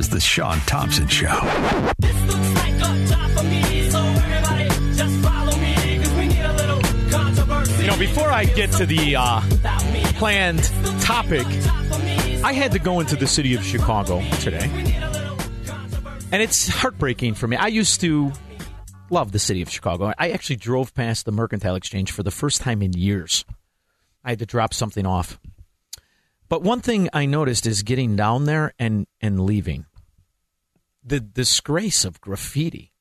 is The Shaun Thompson Show. Like a job for me, so everybody just follow me, 'cause we need a little controversy. You know, before I get to the uh, planned topic, job for me, I had to go into the city of Chicago today. we need a little controversy. And it's heartbreaking for me. I used to love the city of Chicago. I actually drove past the Mercantile Exchange for the first time in years. I had to drop something off. But one thing I noticed is getting down there and, and leaving. The disgrace of graffiti,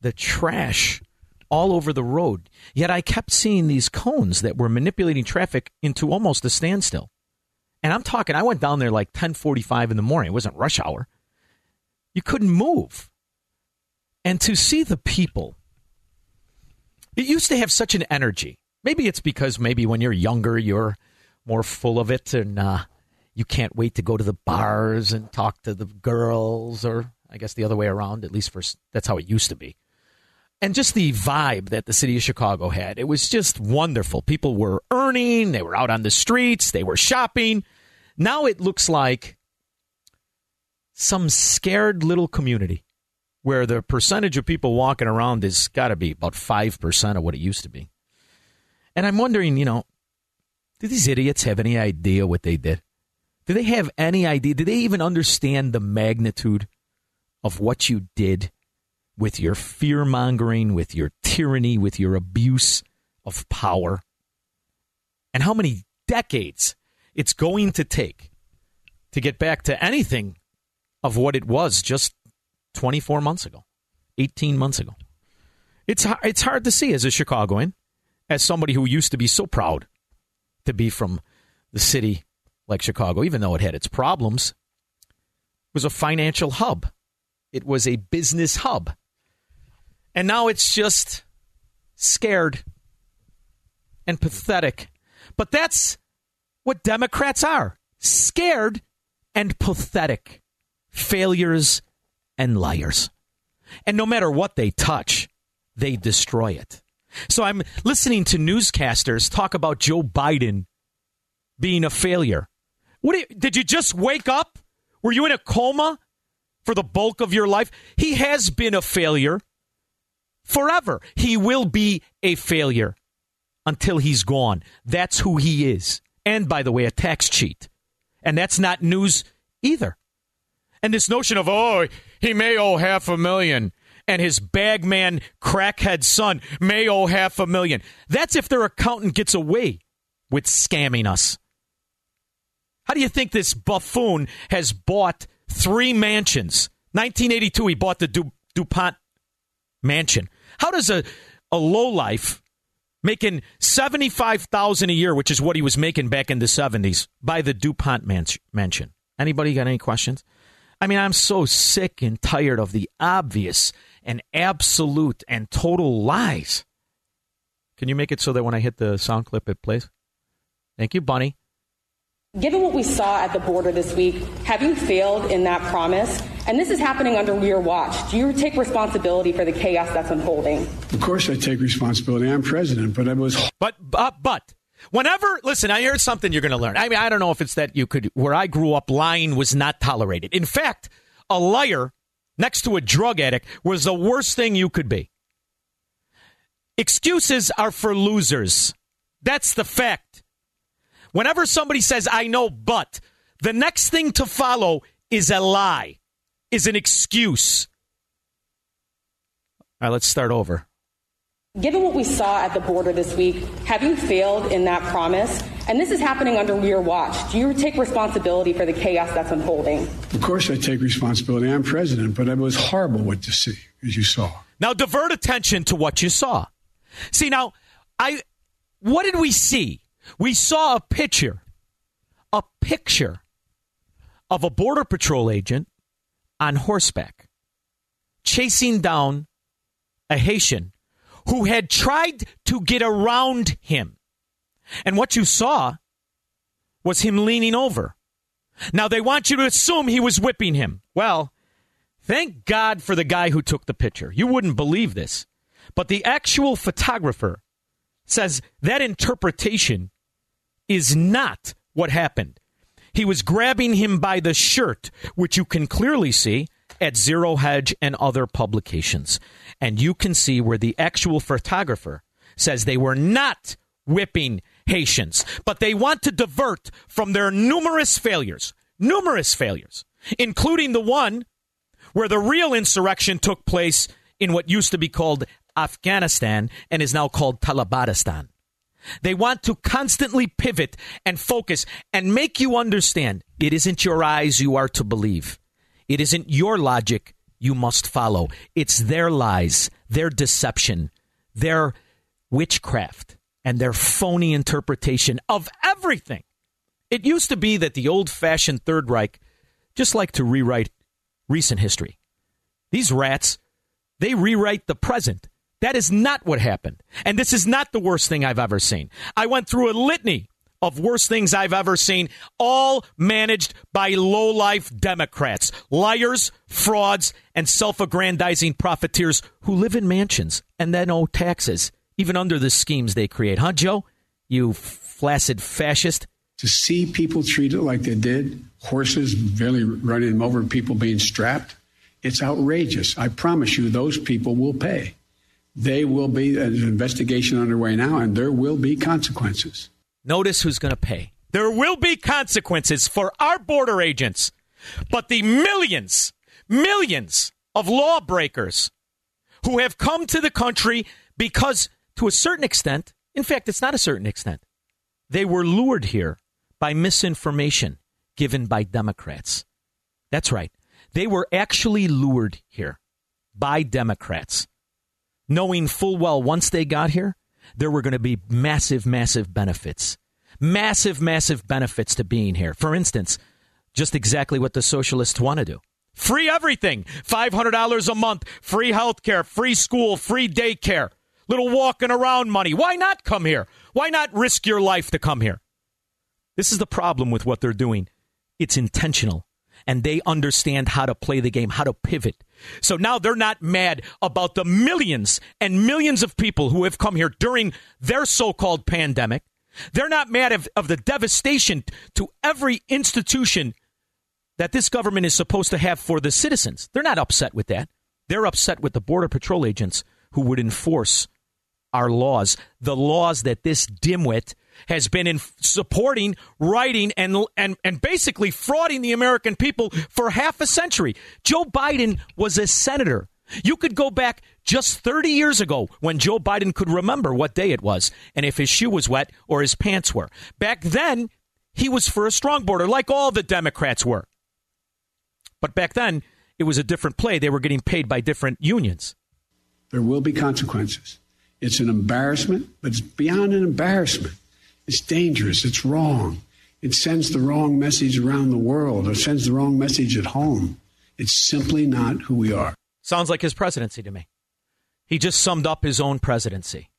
the trash all over the road. Yet I kept seeing these cones that were manipulating traffic into almost a standstill. And I'm talking, I went down there like 1045 in the morning. It wasn't rush hour you couldn't move. And to see the people, it used to have such an energy. Maybe it's because maybe when you're younger, you're more full of it and uh, you can't wait to go to the bars and talk to the girls, or I guess the other way around, at least for that's how it used to be. And just the vibe that the city of Chicago had, it was just wonderful. People were earning, they were out on the streets, they were shopping. Now it looks like some scared little community where the percentage of people walking around has got to be about 5% of what it used to be. And I'm wondering, you know, do these idiots have any idea what they did? Do they have any idea? Do they even understand the magnitude of what you did with your fear mongering, with your tyranny, with your abuse of power? And how many decades it's going to take to get back to anything of what it was just 24 months ago, 18 months ago. It's it's hard to see as a Chicagoan, as somebody who used to be so proud to be from the city like Chicago, even though it had its problems. Was a financial hub. It was a business hub. And now it's just scared and pathetic. But that's what Democrats are scared and pathetic failures and liars. And no matter what they touch, they destroy it. So I'm listening to newscasters talk about Joe Biden being a failure. What you- did you just wake up? Were you in a coma for the bulk of your life? He has been a failure forever. He will be a failure until he's gone. That's who he is. And by the way, a tax cheat. And that's not news either. And this notion of, oh, he may owe half a million and his bagman crackhead son may owe half a million. That's if their accountant gets away with scamming us. How do you think this buffoon has bought three mansions? 1982, he bought the du- DuPont mansion. How does a, a lowlife making 75000 a year, which is what he was making back in the 70s, buy the DuPont mans- mansion? Anybody got any questions? I mean, I'm so sick and tired of the obvious and absolute and total lies. Can you make it so that when I hit the sound clip, it plays? Thank you, Bunny. Given what we saw at the border this week, have you failed in that promise? And this is happening under your watch. Do you take responsibility for the chaos that's unfolding? Of course, I take responsibility. I'm president, but I was But uh, but whenever listen, I heard something you're going to learn. I mean, I don't know if it's that you could. Where I grew up, lying was not tolerated. In fact, a liar next to a drug addict was the worst thing you could be. Excuses are for losers. That's the fact. Whenever somebody says, I know, but, the next thing to follow is a lie, is an excuse. All right, let's start over. Given what we saw at the border this week, have you failed in that promise? And this is happening under your watch. Do you take responsibility for the chaos that's unfolding? Of course, I take responsibility. I'm president, but it was horrible what to see, as you saw. Now divert attention to what you saw. See now, I what did we see? We saw a picture, a picture of a border patrol agent on horseback chasing down a Haitian who had tried to get around him. And what you saw was him leaning over. Now they want you to assume he was whipping him. Well, thank God for the guy who took the picture. You wouldn't believe this. But the actual photographer says that interpretation is not what happened. He was grabbing him by the shirt, which you can clearly see at Zero Hedge and other publications. And you can see where the actual photographer says they were not whipping Haitians, but they want to divert from their numerous failures, numerous failures, including the one where the real insurrection took place in what used to be called Afghanistan and is now called Talibanistan. They want to constantly pivot and focus and make you understand it isn't your eyes you are to believe. It isn't your logic you must follow. It's their lies, their deception, their witchcraft, and their phony interpretation of everything. It used to be that the old fashioned Third Reich just liked to rewrite recent history. These rats, they rewrite the present. That is not what happened. And this is not the worst thing I've ever seen. I went through a litany of worst things I've ever seen, all managed by low-life Democrats, liars, frauds, and self-aggrandizing profiteers who live in mansions and then owe taxes, even under the schemes they create. Huh, Joe? You flaccid fascist. To see people treated like they did, horses barely running them over, people being strapped, it's outrageous. I promise you, those people will pay. They will be, an investigation underway now, and there will be consequences. Notice who's going to pay. There will be consequences for our border agents, but the millions, millions of lawbreakers who have come to the country because, to a certain extent, in fact, it's not a certain extent, they were lured here by misinformation given by Democrats. That's right. They were actually lured here by Democrats, knowing full well once they got here, there were going to be massive, massive benefits. Massive, massive benefits to being here. For instance, just exactly what the socialists want to do. Free everything. $500 a month, free health care, free school, free daycare, little walking around money. Why not come here? Why not risk your life to come here? This is the problem with what they're doing. It's intentional and they understand how to play the game, how to pivot. So now they're not mad about the millions and millions of people who have come here during their so called pandemic. They're not mad of, of the devastation to every institution that this government is supposed to have for the citizens. They're not upset with that. They're upset with the Border Patrol agents who would enforce our laws, the laws that this dimwit has been in supporting, writing, and, and, and basically frauding the American people for half a century. Joe Biden was a senator. You could go back just 30 years ago when Joe Biden could remember what day it was and if his shoe was wet or his pants were. Back then, he was for a strong border, like all the Democrats were. But back then, it was a different play. They were getting paid by different unions. There will be consequences. It's an embarrassment, but it's beyond an embarrassment. It's dangerous. It's wrong. It sends the wrong message around the world. It sends the wrong message at home. It's simply not who we are. Sounds like his presidency to me. He just summed up his own presidency.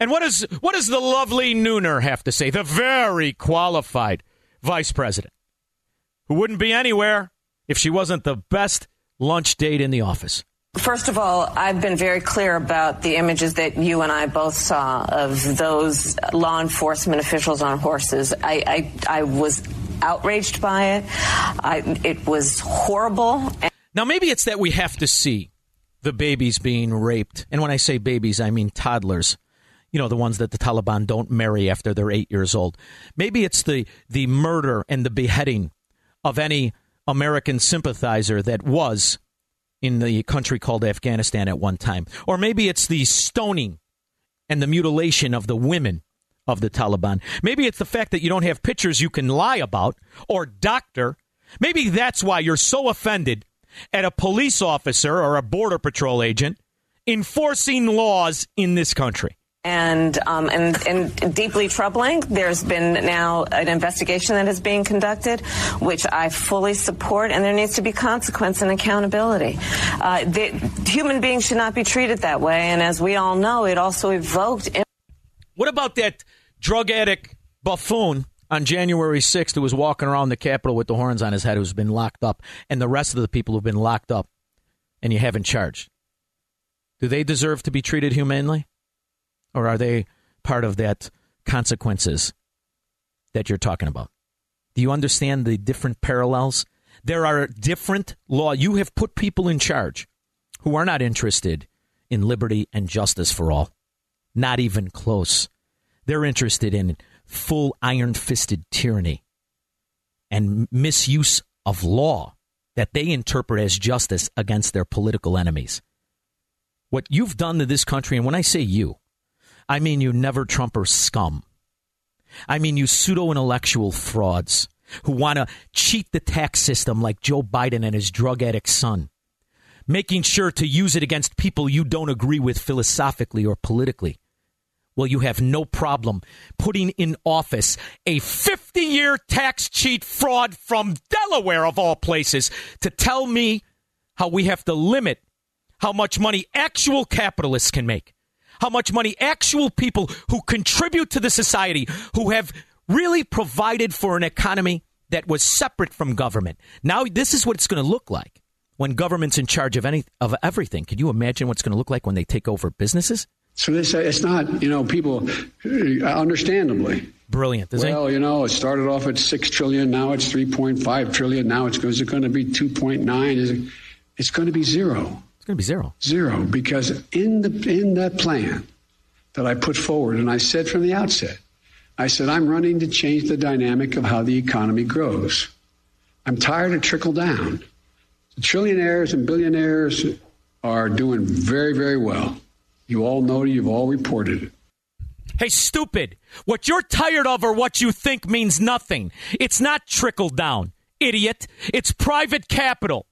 And what, is, what does the lovely Nooner have to say? The very qualified vice president, who wouldn't be anywhere if she wasn't the best lunch date in the office. First of all, I've been very clear about the images that you and I both saw of those law enforcement officials on horses. I, I, I was outraged by it. I, it was horrible. Now, maybe it's that we have to see the babies being raped. And when I say babies, I mean toddlers. You know, the ones that the Taliban don't marry after they're eight years old. Maybe it's the, the murder and the beheading of any American sympathizer that was in the country called Afghanistan at one time. Or maybe it's the stoning and the mutilation of the women of the Taliban. Maybe it's the fact that you don't have pictures you can lie about or doctor. Maybe that's why you're so offended at a police officer or a border patrol agent enforcing laws in this country. And um, and and deeply troubling. There's been now an investigation that is being conducted, which I fully support, and there needs to be consequence and accountability. Uh, human beings should not be treated that way, and as we all know, it also evoked. What about that drug addict buffoon on January 6th who was walking around the Capitol with the horns on his head who's been locked up, and the rest of the people who've been locked up and you haven't charged? Do they deserve to be treated humanely? Or are they part of that consequences that you're talking about? Do you understand the different parallels? There are different law. You have put people in charge who are not interested in liberty and justice for all. Not even close. They're interested in full iron fisted tyranny and misuse of law that they interpret as justice against their political enemies. What you've done to this country, and when I say you, I mean you never Trumper scum. I mean you pseudo intellectual frauds who want to cheat the tax system like Joe Biden and his drug addict son, making sure to use it against people you don't agree with philosophically or politically. Well, you have no problem putting in office a 50 year tax cheat fraud from Delaware, of all places, to tell me how we have to limit how much money actual capitalists can make, how much money actual people who contribute to the society, who have really provided for an economy that was separate from government. Now, this is what it's going to look like when government's in charge of any of everything. Can you imagine what's going to look like when they take over businesses? So this, it's not, you know, people, uh, understandably. Brilliant, well, you know, it started off at six trillion, now it's three point five trillion. Now it's is it going to be two point nine? Is it? It's going to be zero. It's going to be zero. Zero, because in the in that plan that I put forward, and I said from the outset, I said I'm running to change the dynamic of how the economy grows. I'm tired of trickle down. The trillionaires and billionaires are doing very, very well. You all know it, you've all reported it. Hey, stupid. What you're tired of or what you think means nothing. It's not trickle down, idiot. It's private capital.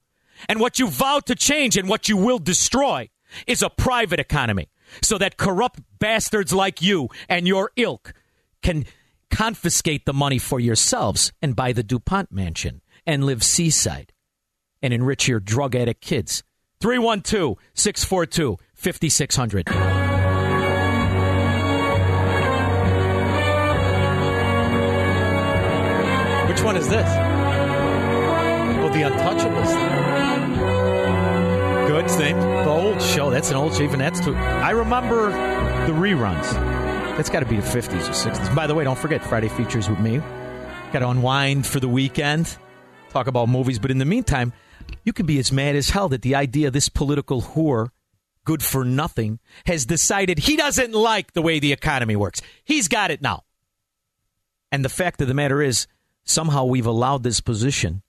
And what you vow to change and what you will destroy is a private economy so that corrupt bastards like you and your ilk can confiscate the money for yourselves and buy the DuPont mansion and live seaside and enrich your drug addict kids. 312 642 5600. Which one is this? The Untouchables. Good thing. The old show. That's an old show. even that's too. I remember the reruns. That's got to be the 50s or 60s. By the way, don't forget Friday features with me. Got to unwind for the weekend, talk about movies. But in the meantime, you can be as mad as hell that the idea this political whore, good for nothing, has decided he doesn't like the way the economy works. He's got it now. And the fact of the matter is, somehow we've allowed this position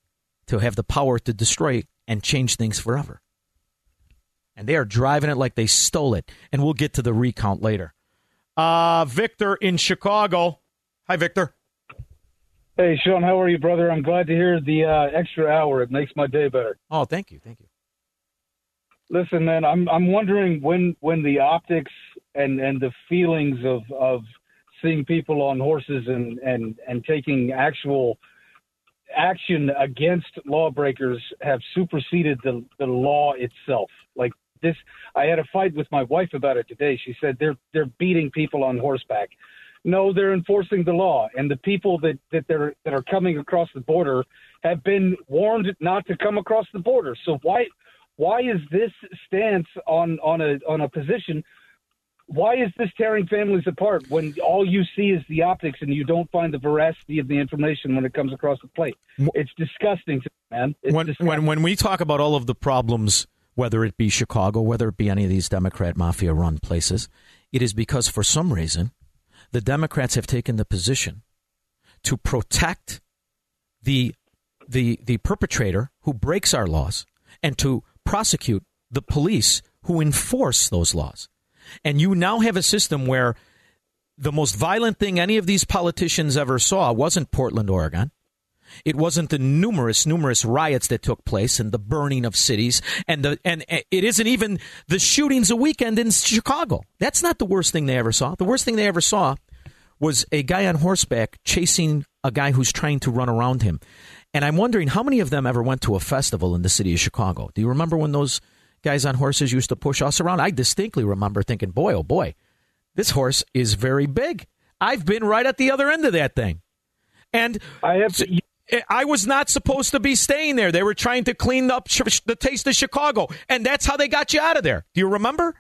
to have the power to destroy and change things forever. And they are driving it like they stole it. And we'll get to the recount later. Uh, Victor in Chicago. Hi, Victor. Hey, Shaun, how are you, brother? I'm glad to hear the uh, extra hour. It makes my day better. Oh, thank you, thank you. Listen, man, I'm I'm wondering when when the optics and and the feelings of of seeing people on horses and and and taking actual action against lawbreakers have superseded the the law itself. Like this, I had a fight with my wife about it today. She said they're they're beating people on horseback. No, they're enforcing the law, and the people that that they're that are coming across the border have been warned not to come across the border. So why why is this stance on on a on a position? Why is this tearing families apart when all you see is the optics and you don't find the veracity of the information when it comes across the plate? It's disgusting, to me, man. It's when, disgusting. when when we talk about all of the problems, whether it be Chicago, whether it be any of these Democrat mafia run places, it is because for some reason the Democrats have taken the position to protect the the the perpetrator who breaks our laws and to prosecute the police who enforce those laws. And you now have a system where the most violent thing any of these politicians ever saw wasn't Portland, Oregon. It wasn't the numerous, numerous riots that took place and the burning of cities, and the and it isn't even the shootings a weekend in Chicago. That's not the worst thing they ever saw. The worst thing they ever saw was a guy on horseback chasing a guy who's trying to run around him. And I'm wondering how many of them ever went to a festival in the city of Chicago. Do you remember when those guys on horses used to push us around? I distinctly remember thinking, boy, oh boy, this horse is very big. I've been right at the other end of that thing. And I have. To, I was not supposed to be staying there. They were trying to clean up the taste of Chicago, and that's how they got you out of there. Do you remember?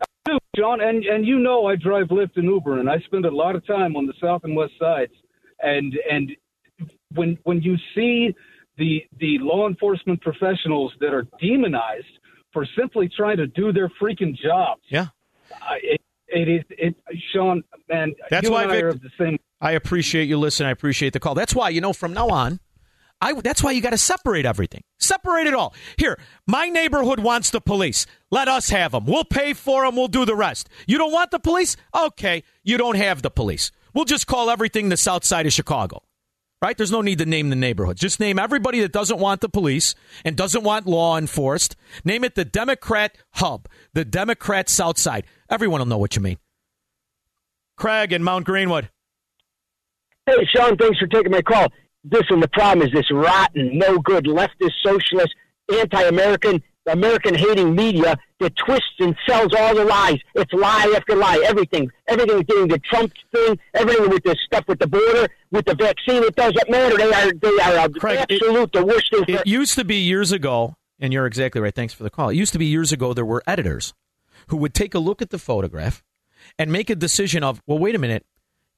I do, John, and and you know I drive Lyft and Uber, and I spend a lot of time on the south and west sides, and and when when you see the the law enforcement professionals that are demonized for simply trying to do their freaking jobs, yeah, it, it is it, Shaun, man. That's you why and I are the same I appreciate you listening. I appreciate the call. That's why, you know, from now on, I, that's why you got to separate everything. Separate it all. Here, my neighborhood wants the police. Let us have them. We'll pay for them. We'll do the rest. You don't want the police? Okay, you don't have the police. We'll just call everything the south side of Chicago. Right? There's no need to name the neighborhood. Just name everybody that doesn't want the police and doesn't want law enforced. Name it the Democrat hub, the Democrat south side. Everyone will know what you mean. Craig in Mount Greenwood. Hey, Shaun, thanks for taking my call. Listen, the problem is this rotten, no good, leftist, socialist, anti American, American hating media that twists and sells all the lies. It's lie after lie. Everything. Everything getting the Trump thing, everything with this stuff with the border, with the vaccine. It doesn't matter. They are they are Craig, absolute it, the worst thing. It used to be years ago, and you're exactly right. Thanks for the call. It used to be years ago there were editors who would take a look at the photograph and make a decision of, well, wait a minute,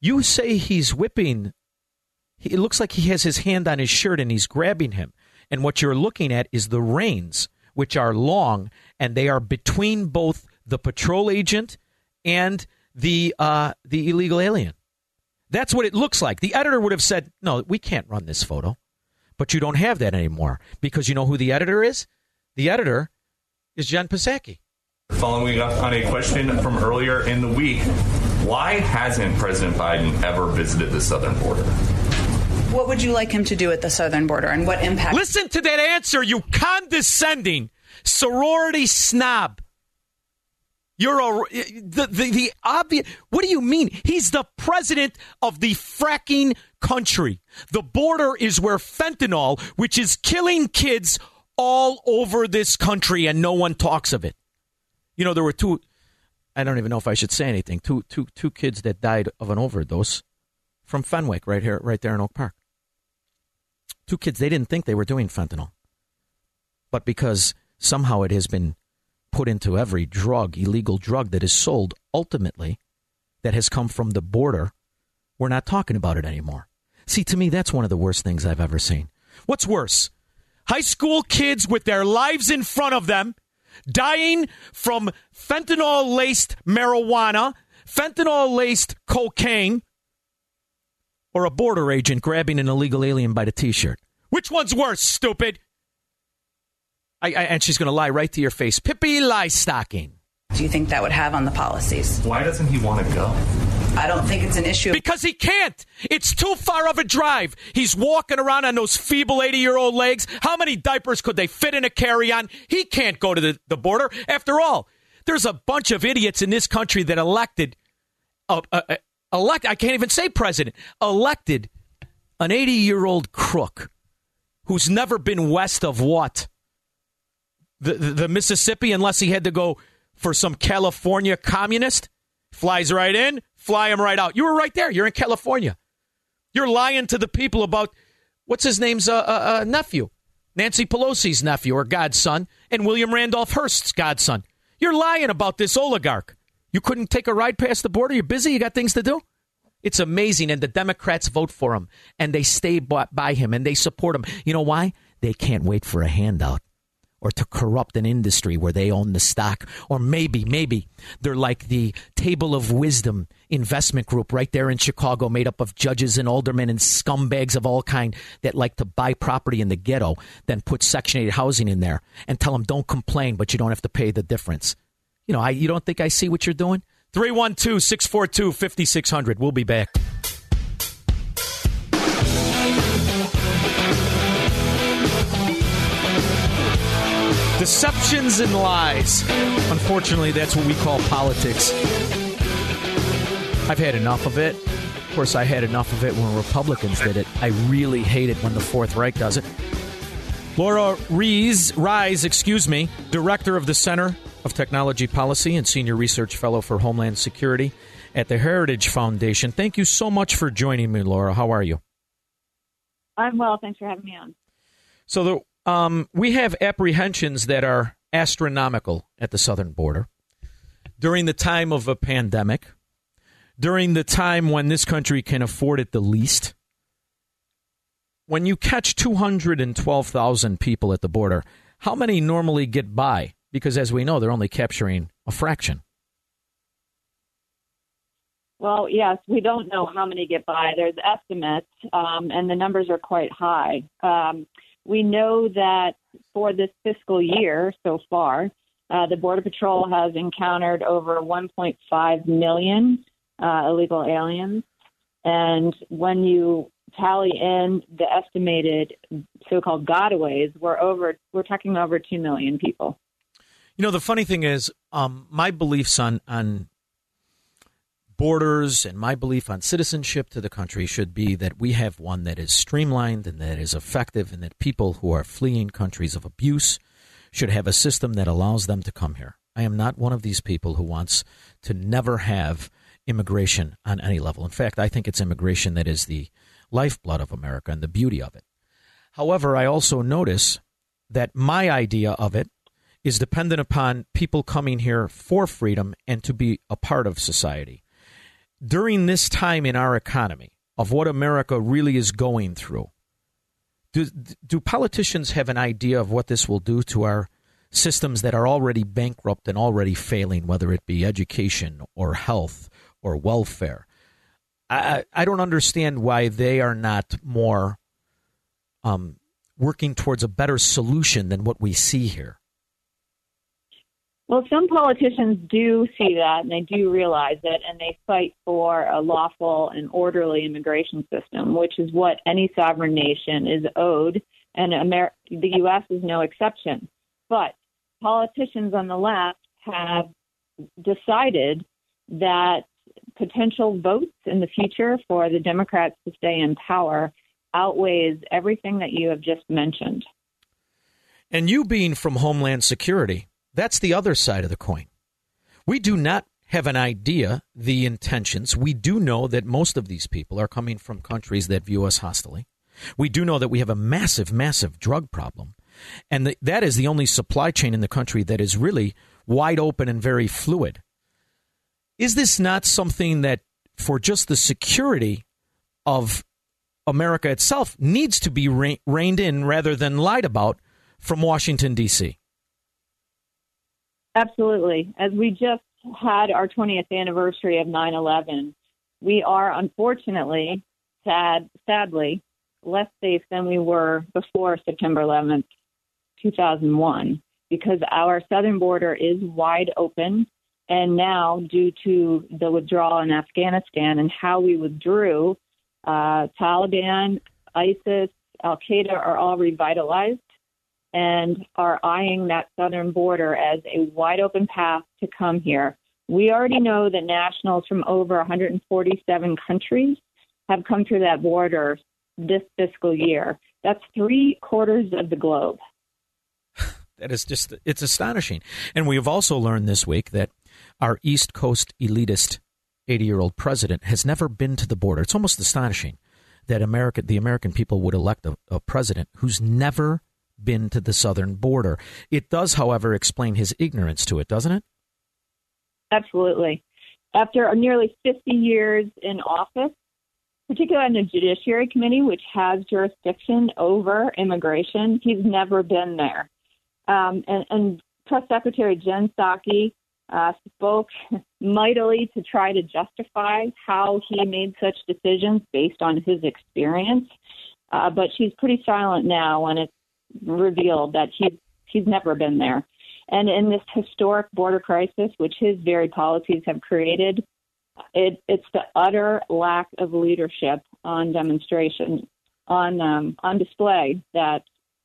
you say he's whipping. It looks like he has his hand on his shirt and he's grabbing him. And what you're looking at is the reins, which are long, and they are between both the patrol agent and the uh, the illegal alien. That's what it looks like. The editor would have said, "No, we can't run this photo," but you don't have that anymore because you know who the editor is. The editor is Jen Psaki. Following up on a question from earlier in the week, why hasn't President Biden ever visited the southern border? What would you like him to do at the southern border and what impact? Listen to that answer, you condescending sorority snob. You're a the, the the obvious. What do you mean? He's the president of the fracking country. The border is where fentanyl, which is killing kids all over this country, and no one talks of it. You know, there were two I don't even know if I should say anything. Two, two, two kids that died of an overdose from Fenwick, right here, right there in Oak Park. Two kids. They didn't think they were doing fentanyl, but because somehow it has been put into every drug, illegal drug that is sold, ultimately, that has come from the border, we're not talking about it anymore. See, to me, that's one of the worst things I've ever seen. What's worse? High school kids with their lives in front of them dying from fentanyl laced marijuana, fentanyl laced cocaine, or a border agent grabbing an illegal alien by the t shirt. Which one's worse, stupid? I, I, and she's going to lie right to your face. Pippi lie stocking. Do you think that would have on the policies? Why doesn't he want to go? I don't think it's an issue. Because he can't. It's too far of a drive. He's walking around on those feeble 80 year old legs. How many diapers could they fit in a carry on? He can't go to the, the border. After all, there's a bunch of idiots in this country that elected, uh, uh, uh elect, I can't even say president, elected an 80 year old crook who's never been west of what? The, the, Mississippi, unless he had to go for some California communist? Flies right in, fly him right out. You were right there. You're in California. You're lying to the people about what's his name's uh, uh, uh, nephew, Nancy Pelosi's nephew or godson, and William Randolph Hearst's godson. You're lying about this oligarch. You couldn't take a ride past the border. You're busy. You got things to do. It's amazing, and the Democrats vote for him, and they stay by him, and they support him. You know why? They can't wait for a handout or to corrupt an industry where they own the stock. Or maybe, maybe they're like the Table of Wisdom investment group right there in Chicago, made up of judges and aldermen and scumbags of all kind that like to buy property in the ghetto, then put Section 8 housing in there and tell them don't complain, but you don't have to pay the difference. You know, I, you don't think I see what you're doing? 312 642 5600. We'll be back. Deceptions and lies. Unfortunately, that's what we call politics. I've had enough of it. Of course, I had enough of it when Republicans did it. I really hate it when the Fourth Reich does it. Lora Ries, Rise, excuse me, director of the Center of Technology Policy and senior research fellow for Homeland Security at the Heritage Foundation. Thank you so much for joining me, Lora. How are you? I'm well. Thanks for having me on. So the um, we have apprehensions that are astronomical at the southern border during the time of a pandemic, during the time when this country can afford it the least. When you catch 212,000 people at the border, how many normally get by? Because as we know, they're only capturing a fraction. Well, yes, we don't know how many get by. There's estimates, um, and the numbers are quite high. Um, we know that for this fiscal year so far, uh, the Border Patrol has encountered over 1.5 million uh, illegal aliens. And when you tally in the estimated so-called gotaways, we're over we're talking over 2 million people. You know, the funny thing is, um, my beliefs on on borders and my belief on citizenship to the country should be that we have one that is streamlined and that is effective, and that people who are fleeing countries of abuse should have a system that allows them to come here. I am not one of these people who wants to never have immigration on any level. In fact, I think it's immigration that is the lifeblood of America and the beauty of it. However, I also notice that my idea of it is dependent upon people coming here for freedom and to be a part of society during this time in our economy of what America really is going through, do, do politicians have an idea of what this will do to our systems that are already bankrupt and already failing, whether it be education or health or welfare? I, I don't understand why they are not more um, working towards a better solution than what we see here. Well, some politicians do see that and they do realize it and they fight for a lawful and orderly immigration system, which is what any sovereign nation is owed, and Amer- the U.S. is no exception. But politicians on the left have decided that potential votes in the future for the Democrats to stay in power outweighs everything that you have just mentioned. And you being from Homeland Security, that's the other side of the coin. We do not have an idea the intentions. We do know that most of these people are coming from countries that view us hostilely. We do know that we have a massive, massive drug problem. And the, that is the only supply chain in the country that is really wide open and very fluid. Is this not something that, for just the security of America itself, needs to be reined in rather than lied about from Washington, D.C.? Absolutely. As we just had our 20th anniversary of 9 11, we are unfortunately, sad, sadly, less safe than we were before September 11th, 2001, because our southern border is wide open. And now, due to the withdrawal in Afghanistan and how we withdrew, uh, Taliban, ISIS, Al Qaeda are all revitalized and are eyeing that southern border as a wide open path to come here. We already know that nationals from over 147 countries have come through that border this fiscal year. That's three quarters of the globe. that is just, it's astonishing. And we have also learned this week that our East Coast elitist 80 year old president has never been to the border. It's almost astonishing that America, the American people would elect a, a president who's never been to the southern border. It does, however, explain his ignorance to it, doesn't it? Absolutely. After nearly 50 years in office, particularly on the Judiciary Committee, which has jurisdiction over immigration, he's never been there. Um, and, and Press Secretary Jen Psaki uh, spoke mightily to try to justify how he made such decisions based on his experience. Uh, but she's pretty silent now, and it's revealed that he's he's never been there. And in this historic border crisis, which his very policies have created, it, it's the utter lack of leadership on demonstration, on um, on display that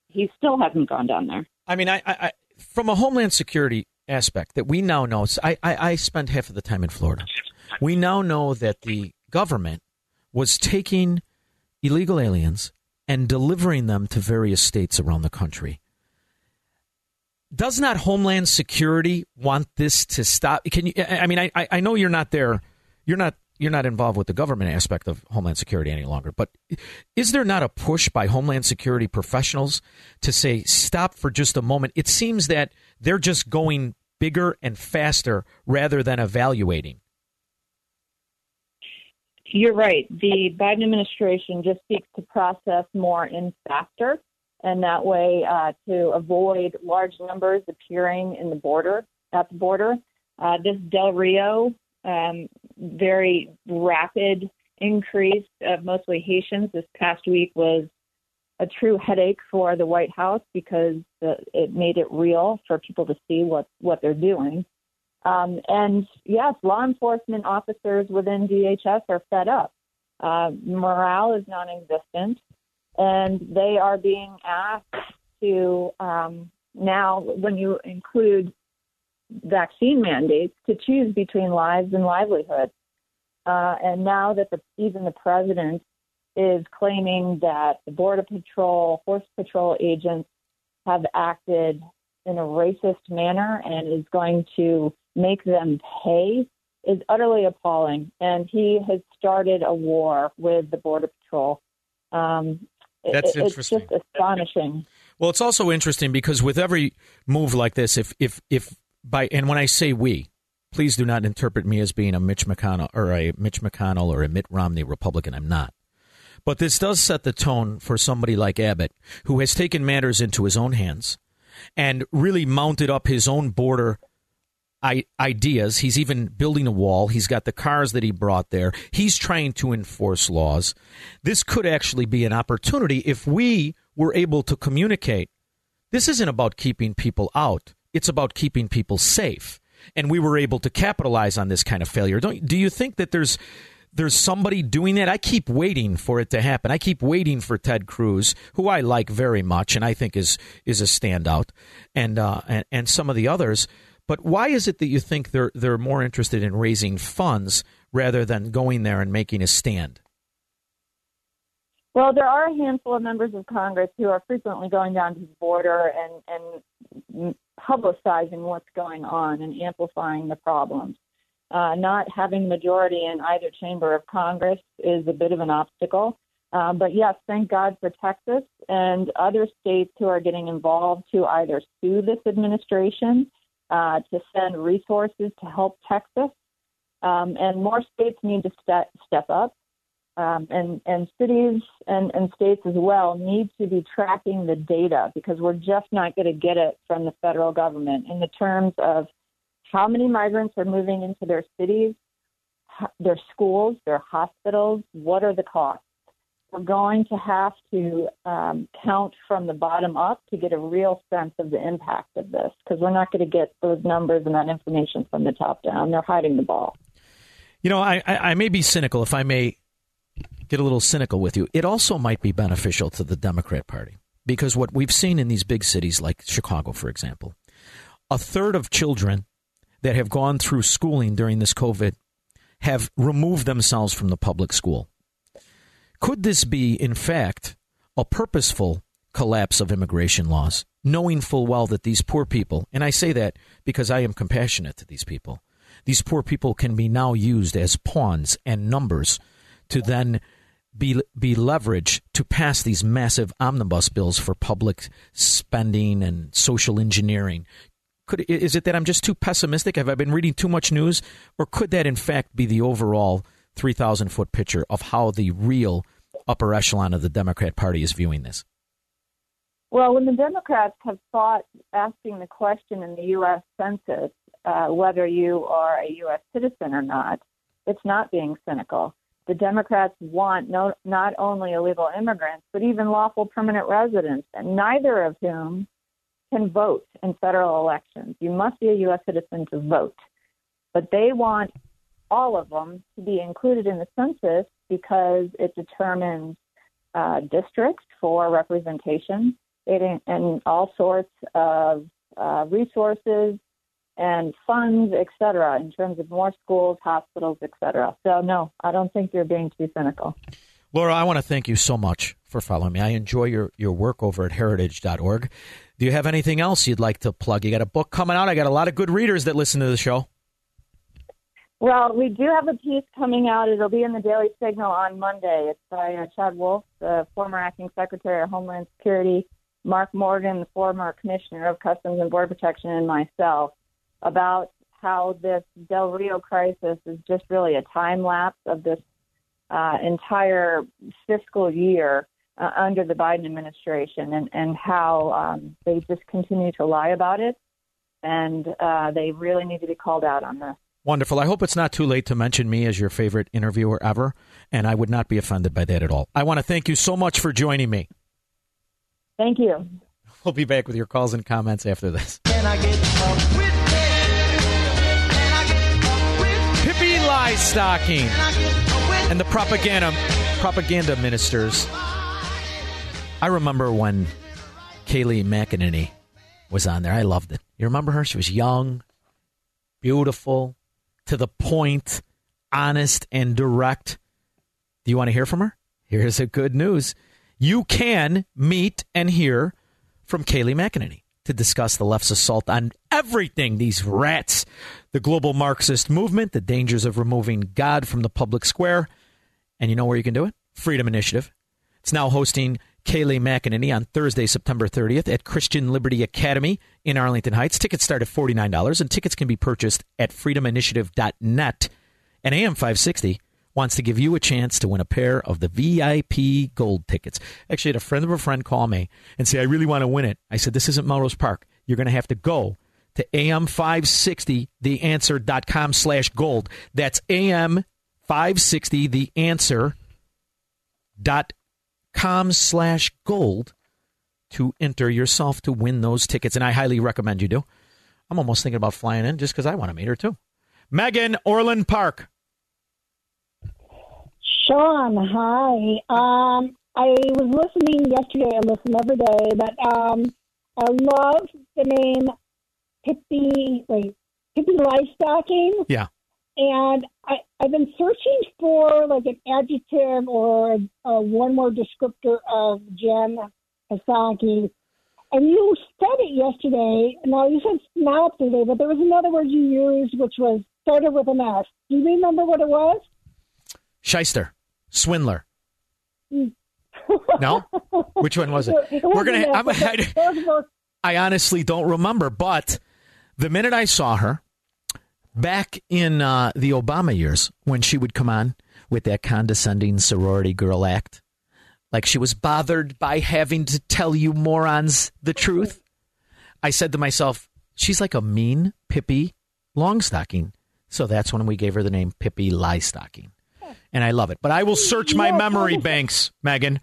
he still hasn't gone down there. I mean, I, I, from a homeland security aspect that we now know. I, I, I spent half of the time in Florida. We now know that the government was taking illegal aliens and delivering them to various states around the country. Does not Homeland Security want this to stop? Can you? I mean, I, I know you're not there. You're not you're not involved with the government aspect of Homeland Security any longer. But is there not a push by Homeland Security professionals to say stop for just a moment? It seems that they're just going bigger and faster rather than evaluating. You're right. The Biden administration just seeks to process more and faster, and that way uh, to avoid large numbers appearing in the border at the border. Uh, this Del Rio um, very rapid increase of mostly Haitians this past week was a true headache for the White House because the, it made it real for people to see what what they're doing. Um, and yes, law enforcement officers within DHS are fed up. Uh, morale is non-existent, and they are being asked to um, now, when you include vaccine mandates, to choose between lives and livelihood. Uh, and now that the, even the president is claiming that the Border Patrol, Horse Patrol agents have acted in a racist manner and is going to make them pay is utterly appalling. And he has started a war with the Border Patrol. Um, That's it, interesting. It's just astonishing. Well, it's also interesting because with every move like this, if if if by and when I say we, please do not interpret me as being a Mitch McConnell or a Mitch McConnell or a Mitt Romney Republican. I'm not. But this does set the tone for somebody like Abbott, who has taken matters into his own hands and really mounted up his own border ideas. He's even building a wall. He's got the cars that he brought there. He's trying to enforce laws. This could actually be an opportunity if we were able to communicate. This isn't about keeping people out, it's about keeping people safe. And we were able to capitalize on this kind of failure. Don't, do you think that there's there's somebody doing that. I keep waiting for it to happen. I keep waiting for Ted Cruz, who I like very much and I think is is a standout, and uh, and, and some of the others. But why is it that you think they're they're more interested in raising funds rather than going there and making a stand? Well, there are a handful of members of Congress who are frequently going down to the border and, and publicizing what's going on and amplifying the problems. Uh, not having majority in either chamber of Congress is a bit of an obstacle. Uh, but yes, thank God for Texas and other states who are getting involved to either sue this administration, uh, to send resources to help Texas, um, and more states need to step step up. Um, and, and cities and, and states as well need to be tracking the data because we're just not going to get it from the federal government in the terms of how many migrants are moving into their cities, their schools, their hospitals, what are the costs? We're going to have to um, count from the bottom up to get a real sense of the impact of this because we're not going to get those numbers and that information from the top down. They're hiding the ball. You know, I, I, I may be cynical if I may get a little cynical with you. It also might be beneficial to the Democrat Party because what we've seen in these big cities like Chicago, for example, a third of children that have gone through schooling during this COVID have removed themselves from the public school. Could this be, in fact, a purposeful collapse of immigration laws, knowing full well that these poor people, and I say that because I am compassionate to these people, these poor people can be now used as pawns and numbers to then be be leveraged to pass these massive omnibus bills for public spending and social engineering. Could is it that I'm just too pessimistic? Have I been reading too much news, or could that in fact be the overall three thousand foot picture of how the real upper echelon of the Democrat Party is viewing this? Well, when the Democrats have thought asking the question in the U.S. Census uh, whether you are a U.S. citizen or not, it's not being cynical the Democrats want no, not only illegal immigrants, but even lawful permanent residents, and neither of whom can vote in federal elections. You must be a U.S. citizen to vote. But they want all of them to be included in the census because it determines uh, districts for representation it, and all sorts of uh, resources and funds, et cetera, in terms of more schools, hospitals, et cetera. So, no, I don't think you're being too cynical. Lora, I want to thank you so much for following me. I enjoy your, your work over at heritage.org. Do you have anything else you'd like to plug? You got a book coming out. I got a lot of good readers that listen to the show. Well, we do have a piece coming out. It'll be in the Daily Signal on Monday. It's by uh, Chad Wolf, the former acting secretary of Homeland Security, Mark Morgan, the former commissioner of Customs and Border Protection, and myself about how this Del Rio crisis is just really a time lapse of this uh, entire fiscal year uh, under the Biden administration and, and how um, they just continue to lie about it. And uh, they really need to be called out on this. Wonderful. I hope it's not too late to mention me as your favorite interviewer ever, and I would not be offended by that at all. I want to thank you so much for joining me. Thank you. We'll be back with your calls and comments after this. Pippi Liestocking and the propaganda propaganda ministers. I remember when Kayleigh McEnany was on there. I loved it. You remember her? She was young, beautiful, to the point, honest, and direct. Do you want to hear from her? Here's the good news. You can meet and hear from Kayleigh McEnany to discuss the left's assault on everything these rats, the global Marxist movement, the dangers of removing God from the public square. And you know where you can do it? Freedom Initiative. It's now hosting Kayleigh McEnany on Thursday, September 30th at Christian Liberty Academy in Arlington Heights. Tickets start at $49, and tickets can be purchased at freedominitiative.net. And AM 560 wants to give you a chance to win a pair of the VIP gold tickets. Actually, I had a friend of a friend call me and say, I really want to win it. I said, This isn't Melrose Park. You're going to have to go to am560theanswer.com slash gold. That's am560theanswer.com slash gold to enter yourself to win those tickets. And I highly recommend you do. I'm almost thinking about flying in just because I want to meet her too. Megan Orland Park. Shaun, hi. Um, I was listening yesterday. I listen every day, but um, I love the name Pippi. Wait, Pippi Liestocking. Yeah. And I, I've been searching for like an adjective or a one more descriptor of Jen Psaki. And you said it yesterday. Now you said not today, but there was another word you used which was started with an S. Do you remember what it was? Shyster. Swindler. Mm. No? Which one was it? We're gonna. I, I honestly don't remember, but the minute I saw her back in uh, the Obama years, when she would come on with that condescending sorority girl act, like she was bothered by having to tell you morons the truth, I said to myself, "She's like a mean Pippi Longstocking." So that's when we gave her the name Pippi Liestocking and I love it. But I will search my memory banks, Megan.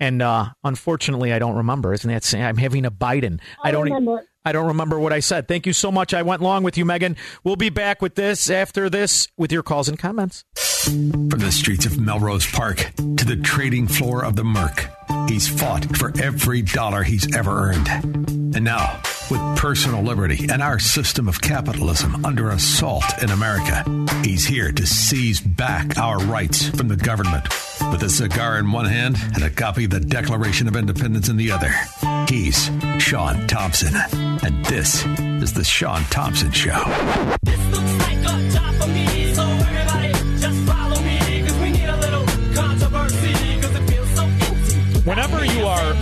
And uh, unfortunately, I don't remember. Isn't that saying I'm having a Biden? I don't. remember. I don't remember what I said. Thank you so much. I went long with you, Megan. We'll be back with this after this with your calls and comments. From the streets of Melrose Park to the trading floor of the Merc, he's fought for every dollar he's ever earned. And now, with personal liberty and our system of capitalism under assault in America, he's here to seize back our rights from the government. With a cigar in one hand and a copy of the Declaration of Independence in the other, he's Shaun Thompson. And this is The Shaun Thompson Show. Whenever you are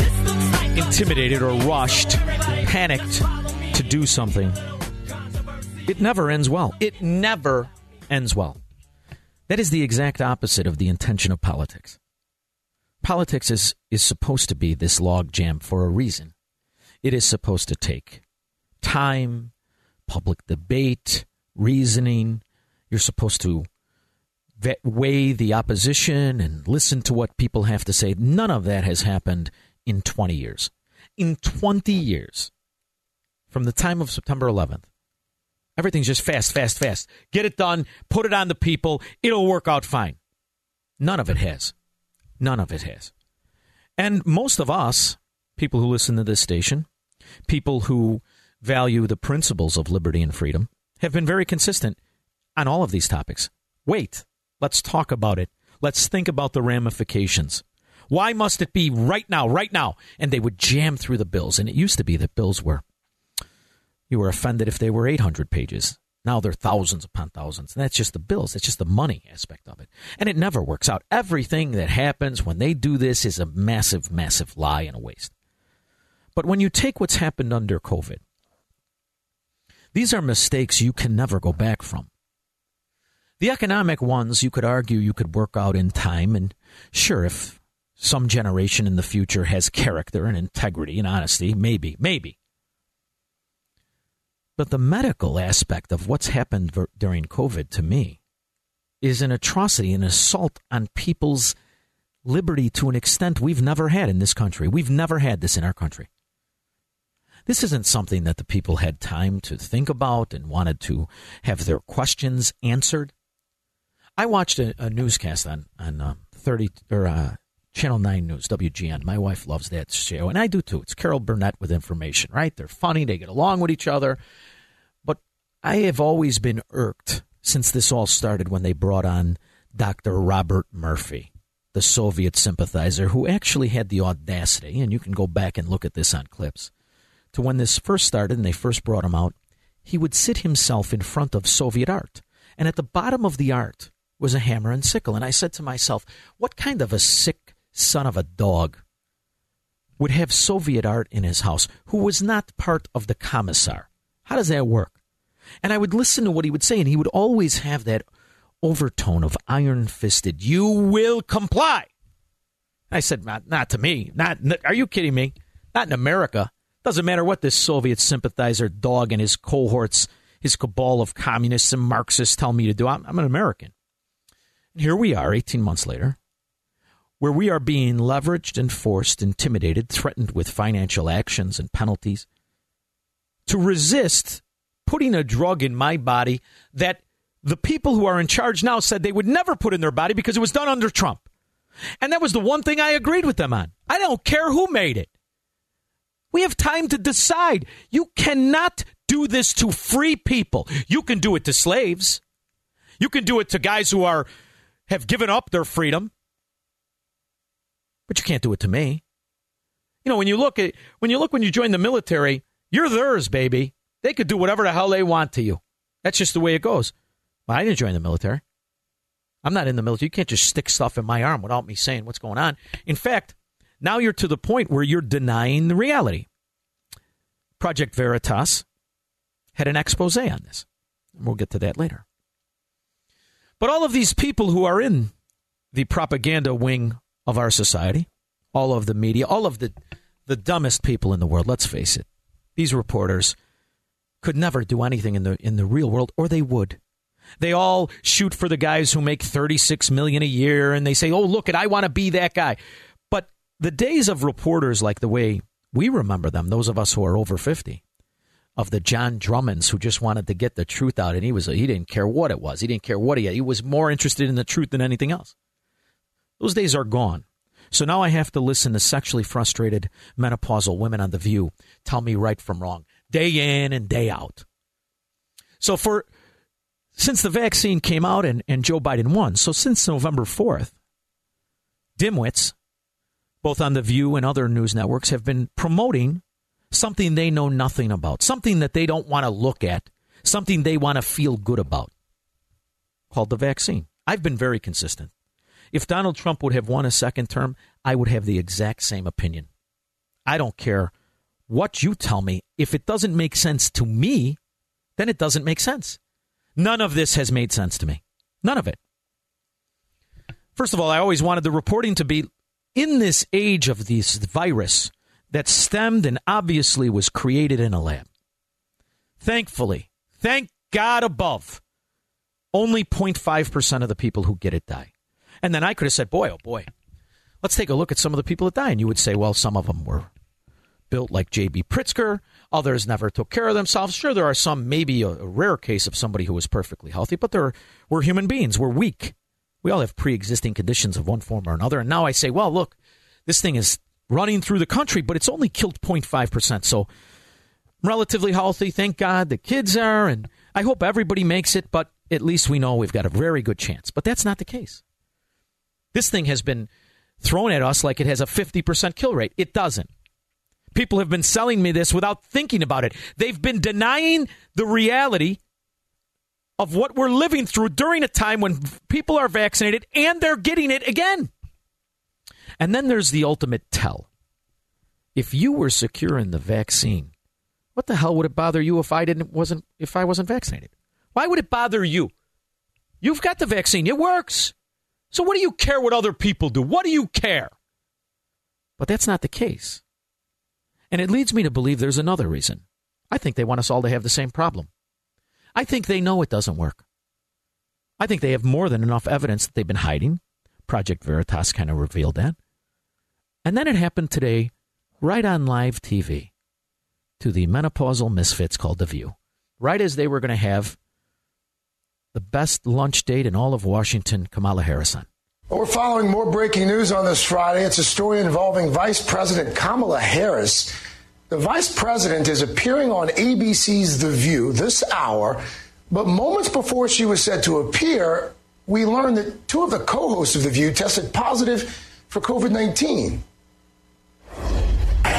intimidated or rushed, panicked to do something, it never ends well. It never ends well. That is the exact opposite of the intention of politics. Politics is, is supposed to be this logjam for a reason. It is supposed to take time, public debate, reasoning. You're supposed to weigh the opposition and listen to what people have to say. None of that has happened in 20 years. In 20 years, from the time of September 11th. Everything's just fast, fast, fast. Get it done, put it on the people, it'll work out fine. None of it has. None of it has. And most of us, people who listen to this station, people who value the principles of liberty and freedom, have been very consistent on all of these topics. Wait, let's talk about it. Let's think about the ramifications. Why must it be right now, right now? And they would jam through the bills. And it used to be that bills were, you were offended if they were 800 pages. Now they're thousands upon thousands. And that's just the bills. That's just the money aspect of it. And it never works out. Everything that happens when they do this is a massive, massive lie and a waste. But when you take what's happened under COVID, these are mistakes you can never go back from. The economic ones, you could argue you could work out in time. And sure, if some generation in the future has character and integrity and honesty, maybe, maybe. But the medical aspect of what's happened ver- during COVID to me is an atrocity, an assault on people's liberty to an extent we've never had in this country. We've never had this in our country. This isn't something that the people had time to think about and wanted to have their questions answered. I watched a, a newscast on on uh, thirty or uh, Channel Nine News WGN. My wife loves that show, and I do too. It's Carol Burnett with information. Right? They're funny. They get along with each other. I have always been irked since this all started when they brought on Dr. Robert Murphy, the Soviet sympathizer who actually had the audacity, and you can go back and look at this on clips, to when this first started and they first brought him out, he would sit himself in front of Soviet art. And at the bottom of the art was a hammer and sickle. And I said to myself, what kind of a sick son of a dog would have Soviet art in his house who was not part of the commissar? How does that work? And I would listen to what he would say, and he would always have that overtone of iron fisted, you will comply. I said, not, not to me. Not, are you kidding me? Not in America. Doesn't matter what this Soviet sympathizer dog and his cohorts, his cabal of communists and Marxists tell me to do. I'm, I'm an American. And here we are, 18 months later, where we are being leveraged and forced, intimidated, threatened with financial actions and penalties to resist putting a drug in my body that the people who are in charge now said they would never put in their body because it was done under Trump. And that was the one thing I agreed with them on. I don't care who made it. We have time to decide. You cannot do this to free people. You can do it to slaves. You can do it to guys who are have given up their freedom. But you can't do it to me. You know, when you look at when you look when you join the military, you're theirs, baby. They could do whatever the hell they want to you. That's just the way it goes. Well, I didn't join the military. I'm not in the military. You can't just stick stuff in my arm without me saying what's going on. In fact, now you're to the point where you're denying the reality. Project Veritas had an expose on this. We'll get to that later. But all of these people who are in the propaganda wing of our society, all of the media, all of the, the dumbest people in the world, let's face it, these reporters could never do anything in the in the real world, or they would. They all shoot for the guys who make 36 million a year and they say, "Oh, look it, I want to be that guy." But the days of reporters like the way we remember them, those of us who are over 50, of the John Drummonds who just wanted to get the truth out and he was he didn't care what it was. He didn't care what he had. He was more interested in the truth than anything else. Those days are gone. So now I have to listen to sexually frustrated menopausal women on The View tell me right from wrong, day in and day out. So for since the vaccine came out and, and Joe Biden won, so since November 4th, dimwits, both on The View and other news networks, have been promoting something they know nothing about, something that they don't want to look at, something they want to feel good about, called the vaccine. I've been very consistent. If Donald Trump would have won a second term, I would have the exact same opinion. I don't care what you tell me. If it doesn't make sense to me, then it doesn't make sense. None of this has made sense to me. None of it. First of all, I always wanted the reporting to be in this age of this virus that stemmed and obviously was created in a lab. Thankfully, thank God above, only 0.5% of the people who get it die. And then I could have said, boy, oh boy, let's take a look at some of the people that die. And you would say, well, some of them were built like J.B. Pritzker. Others never took care of themselves. Sure, there are some, maybe a, a rare case of somebody who was perfectly healthy, but there, we're human beings. We're weak. We all have pre existing conditions of one form or another. And now I say, well, look, this thing is running through the country, but it's only killed 0.5%. So relatively healthy. Thank God the kids are. And I hope everybody makes it, but at least we know we've got a very good chance. But that's not the case. This thing has been thrown at us like it has a 50% kill rate. It doesn't. People have been selling me this without thinking about it. They've been denying the reality of what we're living through during a time when people are vaccinated and they're getting it again. And then there's the ultimate tell. If you were secure in the vaccine, what the hell would it bother you if I didn't wasn't if I wasn't vaccinated? Why would it bother you? You've got the vaccine. It works. So what do you care what other people do? What do you care? But that's not the case. And it leads me to believe there's another reason. I think they want us all to have the same problem. I think they know it doesn't work. I think they have more than enough evidence that they've been hiding. Project Veritas kind of revealed that. And then it happened today, right on live TV, to the menopausal misfits called The View. Right as they were going to have the best lunch date in all of Washington, Kamala Harris on. We're following more breaking news on this Friday. It's a story involving Vice President Kamala Harris. The Vice President is appearing on ABC's The View this hour, but moments before she was set to appear, we learned that two of the co hosts of The View tested positive for COVID 19.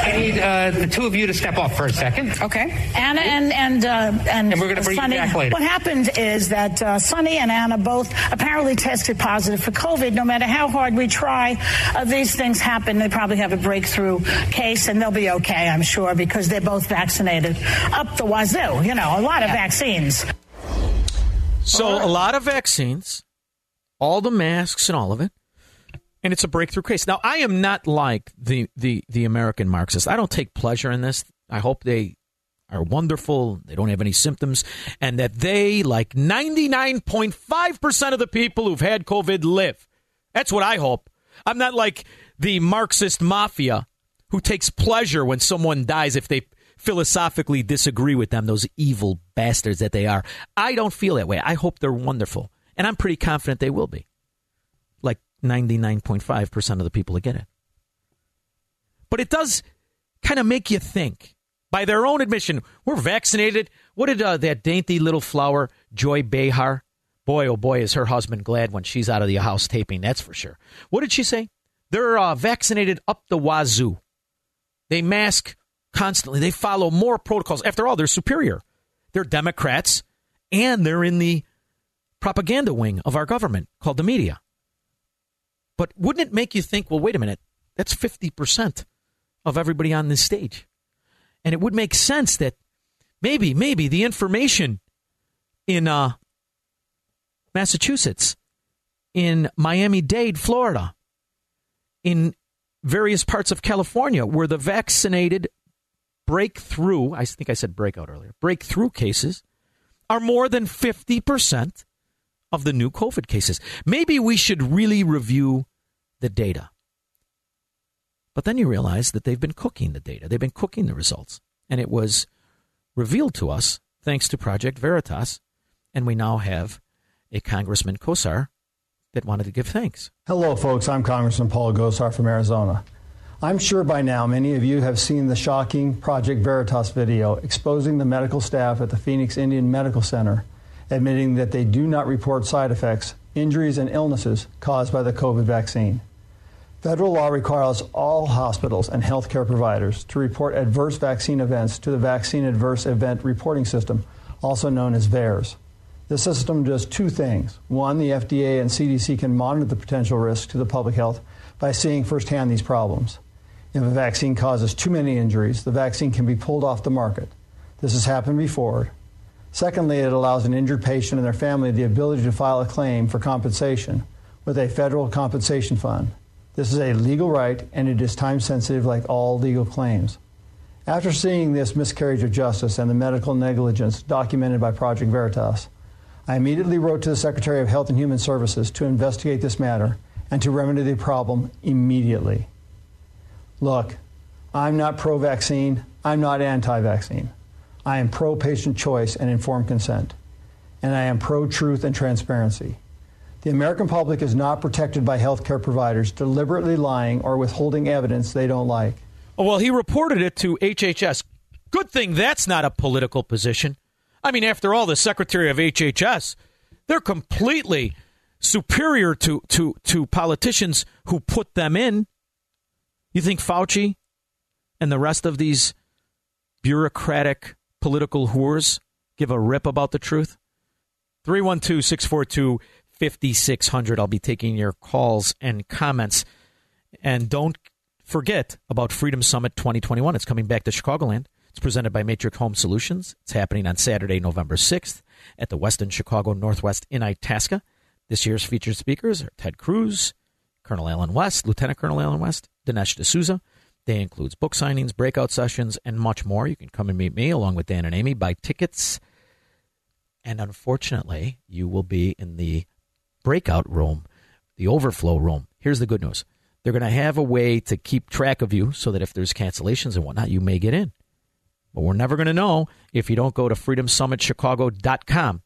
I need uh, the two of you to step off for a second. Okay. Anna and and uh, and, And we're gonna bring you back later. What happened is that uh, Sonny and Anna both apparently tested positive for COVID. No matter how hard we try, uh, these things happen. They probably have a breakthrough case, and they'll be okay, I'm sure, because they're both vaccinated up the wazoo. You know, a lot of vaccines. So a lot of vaccines, all the masks and all of it, and it's a breakthrough case. Now I am not like the the the American Marxists. I don't take pleasure in this. I hope they are wonderful. They don't have any symptoms, and that they, like ninety nine point five percent of the people who've had COVID, live. That's what I hope. I'm not like the Marxist mafia who takes pleasure when someone dies if they philosophically disagree with them, those evil bastards that they are. I don't feel that way. I hope they're wonderful. And I'm pretty confident they will be. Like 99.5% of the people that get it. But it does kind of make you think. By their own admission, we're vaccinated. What did uh, that dainty little flower, Joy Behar? Boy, oh boy, is her husband glad when she's out of the house taping, that's for sure. What did she say? They're uh, vaccinated up the wazoo. They mask constantly. They follow more protocols. After all, they're superior. They're Democrats, and they're in the propaganda wing of our government called the media. But wouldn't it make you think, well, wait a minute, that's 50% of everybody on this stage? And it would make sense that maybe, maybe the information in uh, Massachusetts, in Miami Dade, Florida, in various parts of California where the vaccinated breakthrough, I think I said breakout earlier, breakthrough cases are more than 50% of the new COVID cases. Maybe we should really review the data. But then you realize that they've been cooking the data, they've been cooking the results. And it was revealed to us thanks to Project Veritas. And we now have a Congressman Gosar that wanted to give thanks. Hello, folks. I'm Congressman Paul Gosar from Arizona. I'm sure by now many of you have seen the shocking Project Veritas video exposing the medical staff at the Phoenix Indian Medical Center, admitting that they do not report side effects, injuries, and illnesses caused by the COVID vaccine. Federal law requires all hospitals and healthcare providers to report adverse vaccine events to the Vaccine Adverse Event Reporting System, also known as VAERS. This system does two things. One, the FDA and CDC can monitor the potential risk to the public health by seeing firsthand these problems. If a vaccine causes too many injuries, the vaccine can be pulled off the market. This has happened before. Secondly, it allows an injured patient and their family the ability to file a claim for compensation with a federal compensation fund. This is a legal right and it is time sensitive like all legal claims. After seeing this miscarriage of justice and the medical negligence documented by Project Veritas, I immediately wrote to the Secretary of Health and Human Services to investigate this matter and to remedy the problem immediately. Look, I'm not pro vaccine. I'm not anti vaccine. I am pro patient choice and informed consent. And I am pro truth and transparency. The American public is not protected by healthcare providers deliberately lying or withholding evidence they don't like. Well, he reported it to HHS. Good thing that's not a political position. I mean, after all, the secretary of HHS, they're completely superior to, to, to politicians who put them in. You think Fauci and the rest of these bureaucratic political whores give a rip about the truth? 312 642 5600. I'll be taking your calls and comments. And don't forget about Freedom Summit 2021. It's coming back to Chicagoland. It's presented by Matrix Home Solutions. It's happening on Saturday, November 6th at the Westin Chicago Northwest in Itasca. This year's featured speakers are Ted Cruz, Colonel Allen West, Lieutenant Colonel Allen West, Dinesh D'Souza. Day includes book signings, breakout sessions, and much more. You can come and meet me along with Dan and Amy. Buy tickets. And unfortunately, you will be in the breakout room, the overflow room. Here's the good news they're going to have a way to keep track of you so that if there's cancellations and whatnot, you may get in. But we're never going to know if you don't go to freedomsummitchicago.com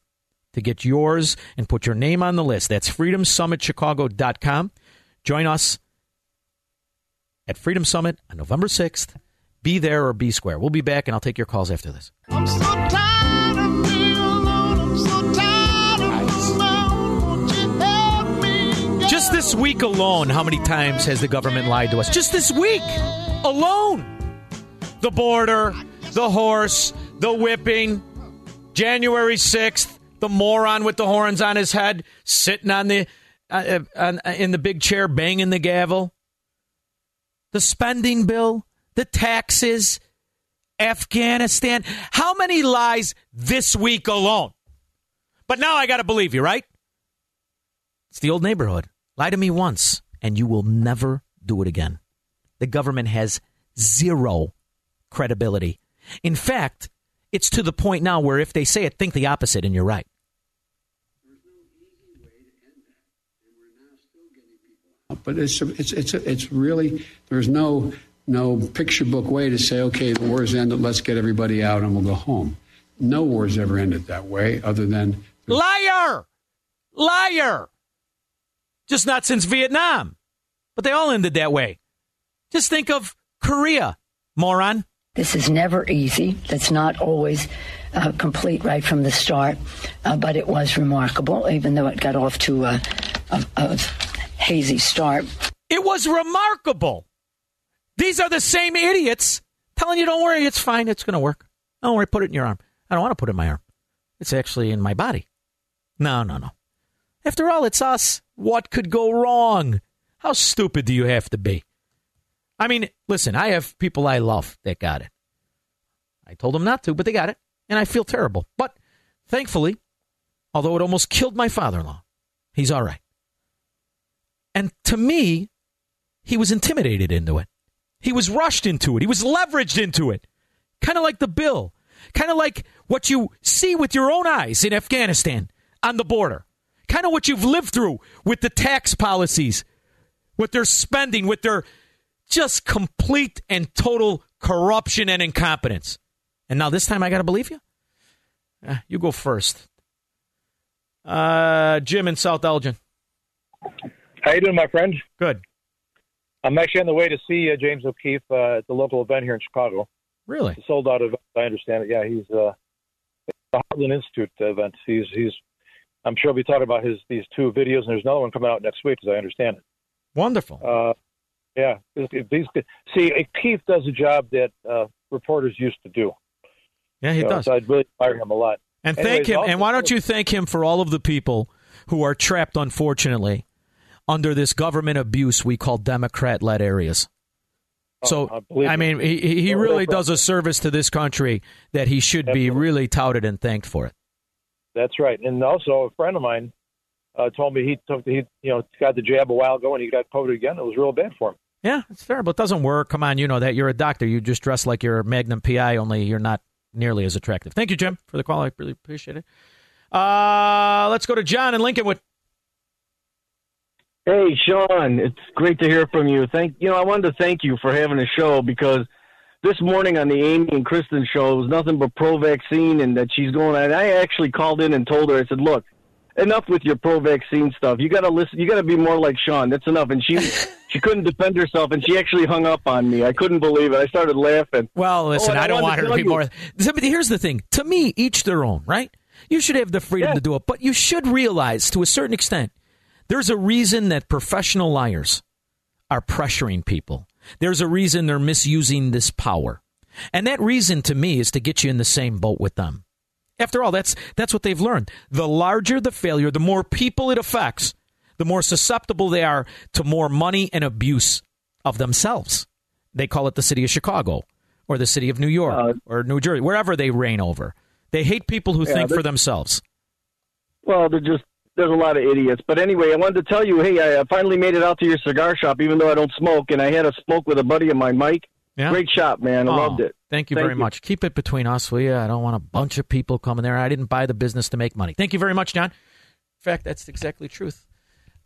to get yours and put your name on the list. That's freedomsummitchicago.com. Join us at Freedom Summit on November 6th. Be there or be square. We'll be back and I'll take your calls after this. I'm so tired of being alone. I'm so tired of alone. Won't you help me? Just this week alone, how many times has the government lied to us? Just this week alone. The border, the horse, the whipping, January 6th, the moron with the horns on his head sitting on the uh, uh, in the big chair banging the gavel. The spending bill, the taxes, Afghanistan. How many lies this week alone? But now I got to believe you, right? It's the old neighborhood. Lie to me once, and you will never do it again. The government has zero credibility. In fact, it's to the point now where if they say it, think the opposite, and you're right. But it's it's it's it's really there's no no picture book way to say okay the war's ended let's get everybody out and we'll go home. No war's ever ended that way other than Liar! Liar! Just not since Vietnam. But they all ended that way. Just think of Korea, moron. This is never easy. That's not always uh, complete right from the start, uh, but it was remarkable, even though it got off to a, a, a hazy start. It was remarkable. These are the same idiots telling you, don't worry, it's fine, it's going to work. Don't worry, put it in your arm. I don't want to put it in my arm. It's actually in my body. No, no, no. After all, it's us. What could go wrong? How stupid do you have to be? I mean, listen, I have people I love that got it. I told them not to, but they got it, and I feel terrible. But thankfully, although it almost killed my father in law, he's all right. And to me, he was intimidated into it. He was rushed into it. He was leveraged into it. Kind of like the bill. Kind of like what you see with your own eyes in Afghanistan on the border. Kind of what you've lived through with the tax policies, with their spending, with their just complete and total corruption and incompetence. And now this time I got to believe you? Eh, you go first. Uh, Jim in South Elgin. How you doing, my friend? Good. I'm actually on the way to see uh, James O'Keefe uh, at the local event here in Chicago. Really? It's sold out event. I understand it. Yeah, he's uh, the Heartland Institute event. He's he's. I'm sure we'll be talking about his these two videos, and there's another one coming out next week, as I understand it. Wonderful. Uh, yeah, these, these see O'Keefe does a job that uh, reporters used to do. Yeah, he So- does. So I really admire him a lot. And Anyways, thank him. also- and why don't you thank him for all of the people who are trapped, unfortunately, under this government abuse we call Democrat led areas? So, Oh, I I mean, he, he really does a service to this country that he should be really touted and thanked for it. That's right. And also, a friend of mine uh, told me he took he you know got the jab a while ago and he got COVID again. It was real bad for him. Yeah, it's terrible. It doesn't work. Come on, you know that. You're a doctor. You just dress like you're a Magnum PI, only you're not nearly as attractive. Thank you, Jim, for the call. I really appreciate it. Uh, let's go to John in Lincolnwood. Hey, Shaun, it's great to hear from you. Thank you know, I wanted to thank you for having a show because this morning on the Amy and Kristen show it was nothing but pro-vaccine and that she's going. And I actually called in and told her, I said, "Look, enough with your pro-vaccine stuff. You got to listen. You got to be more like Shaun. That's enough." And she she couldn't defend herself, and she actually hung up on me. I couldn't believe it. I started laughing. Well, listen, Oh, and I don't want her to be more. Here's the thing: to me, each their own, right? You should have the freedom to do it, but you should realize, to a certain extent, there's a reason that professional liars are pressuring people. There's a reason they're misusing this power, and that reason, to me, is to get you in the same boat with them. After all, that's that's what they've learned. The larger the failure, the more people it affects, the more susceptible they are to more money and abuse of themselves. They call it the city of Chicago or the city of New York uh, or New Jersey, wherever they reign over. They hate people who Yeah, think for themselves. Well, they're just there's a lot of idiots. But anyway, I wanted to tell you, hey, I finally made it out to your cigar shop, even though I don't smoke, and I had a smoke with a buddy of mine, Mike. Yeah? Great shop, man. I Oh, loved it. Thank you very much. Keep it between us, will you? I don't want a bunch of people coming there. I didn't buy the business to make money. Thank you very much, John. In fact, that's exactly the truth.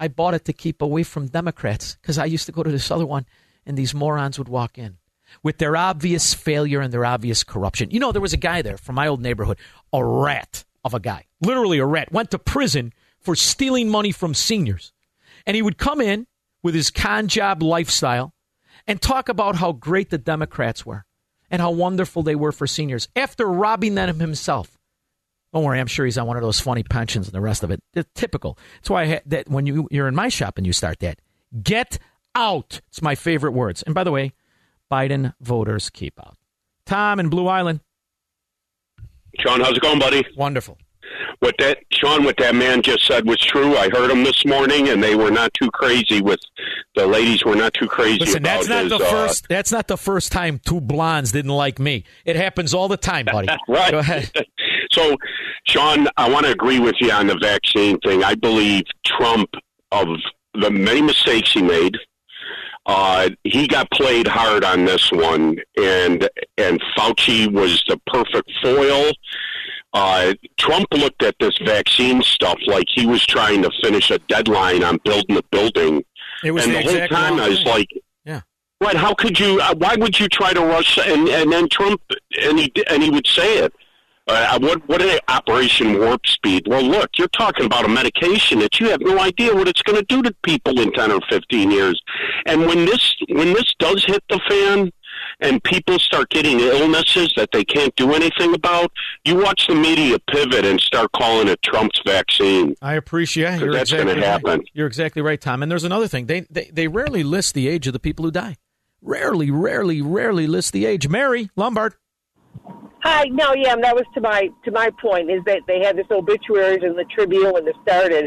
I bought it to keep away from Democrats because I used to go to this other one and these morons would walk in with their obvious failure and their obvious corruption. You know, there was a guy there from my old neighborhood, a rat of a guy, literally a rat, went to prison for stealing money from seniors. And he would come in with his con job lifestyle and talk about how great the Democrats were and how wonderful they were for seniors after robbing them himself. Don't worry, I'm sure he's on one of those funny pensions and the rest of it. It's typical. That's why I ha- that when you you're in my shop and you start that, get out. It's my favorite words. And by the way, Biden voters keep out. Tom in Blue Island. Shaun, how's it going, buddy? Wonderful. What that Shaun, what that man just said was true. I heard him this morning, and they were not too crazy with the ladies. Were not too crazy Listen, about that's not his, the uh, first. That's not the first time two blondes didn't like me. It happens all the time, buddy. right. Go ahead. So, Shaun, I want to agree with you on the vaccine thing. I believe Trump, of the many mistakes he made, uh, he got played hard on this one, and and Fauci was the perfect foil. Uh, Trump looked at this vaccine stuff like he was trying to finish a deadline on building a building. It was and the the, whole time I was thing. like, Yeah. Right? How could you? Uh, why would you try to rush? And and then Trump and he and he would say it. Uh, what what is Operation Warp Speed? Well, look, you're talking about a medication that you have no idea what it's going to do to people in ten or fifteen years. And when this when this does hit the fan, and people start getting illnesses that they can't do anything about, you watch the media pivot and start calling it Trump's vaccine. I appreciate You're that's exactly gonna happen. Right. You're exactly right, Tom. And there's another thing. They, they they rarely list the age of the people who die. Rarely, rarely, rarely list the age. Mary Lombard. Hi, no, yeah, that was to my to my point is that they had this obituaries in the Tribune when this started,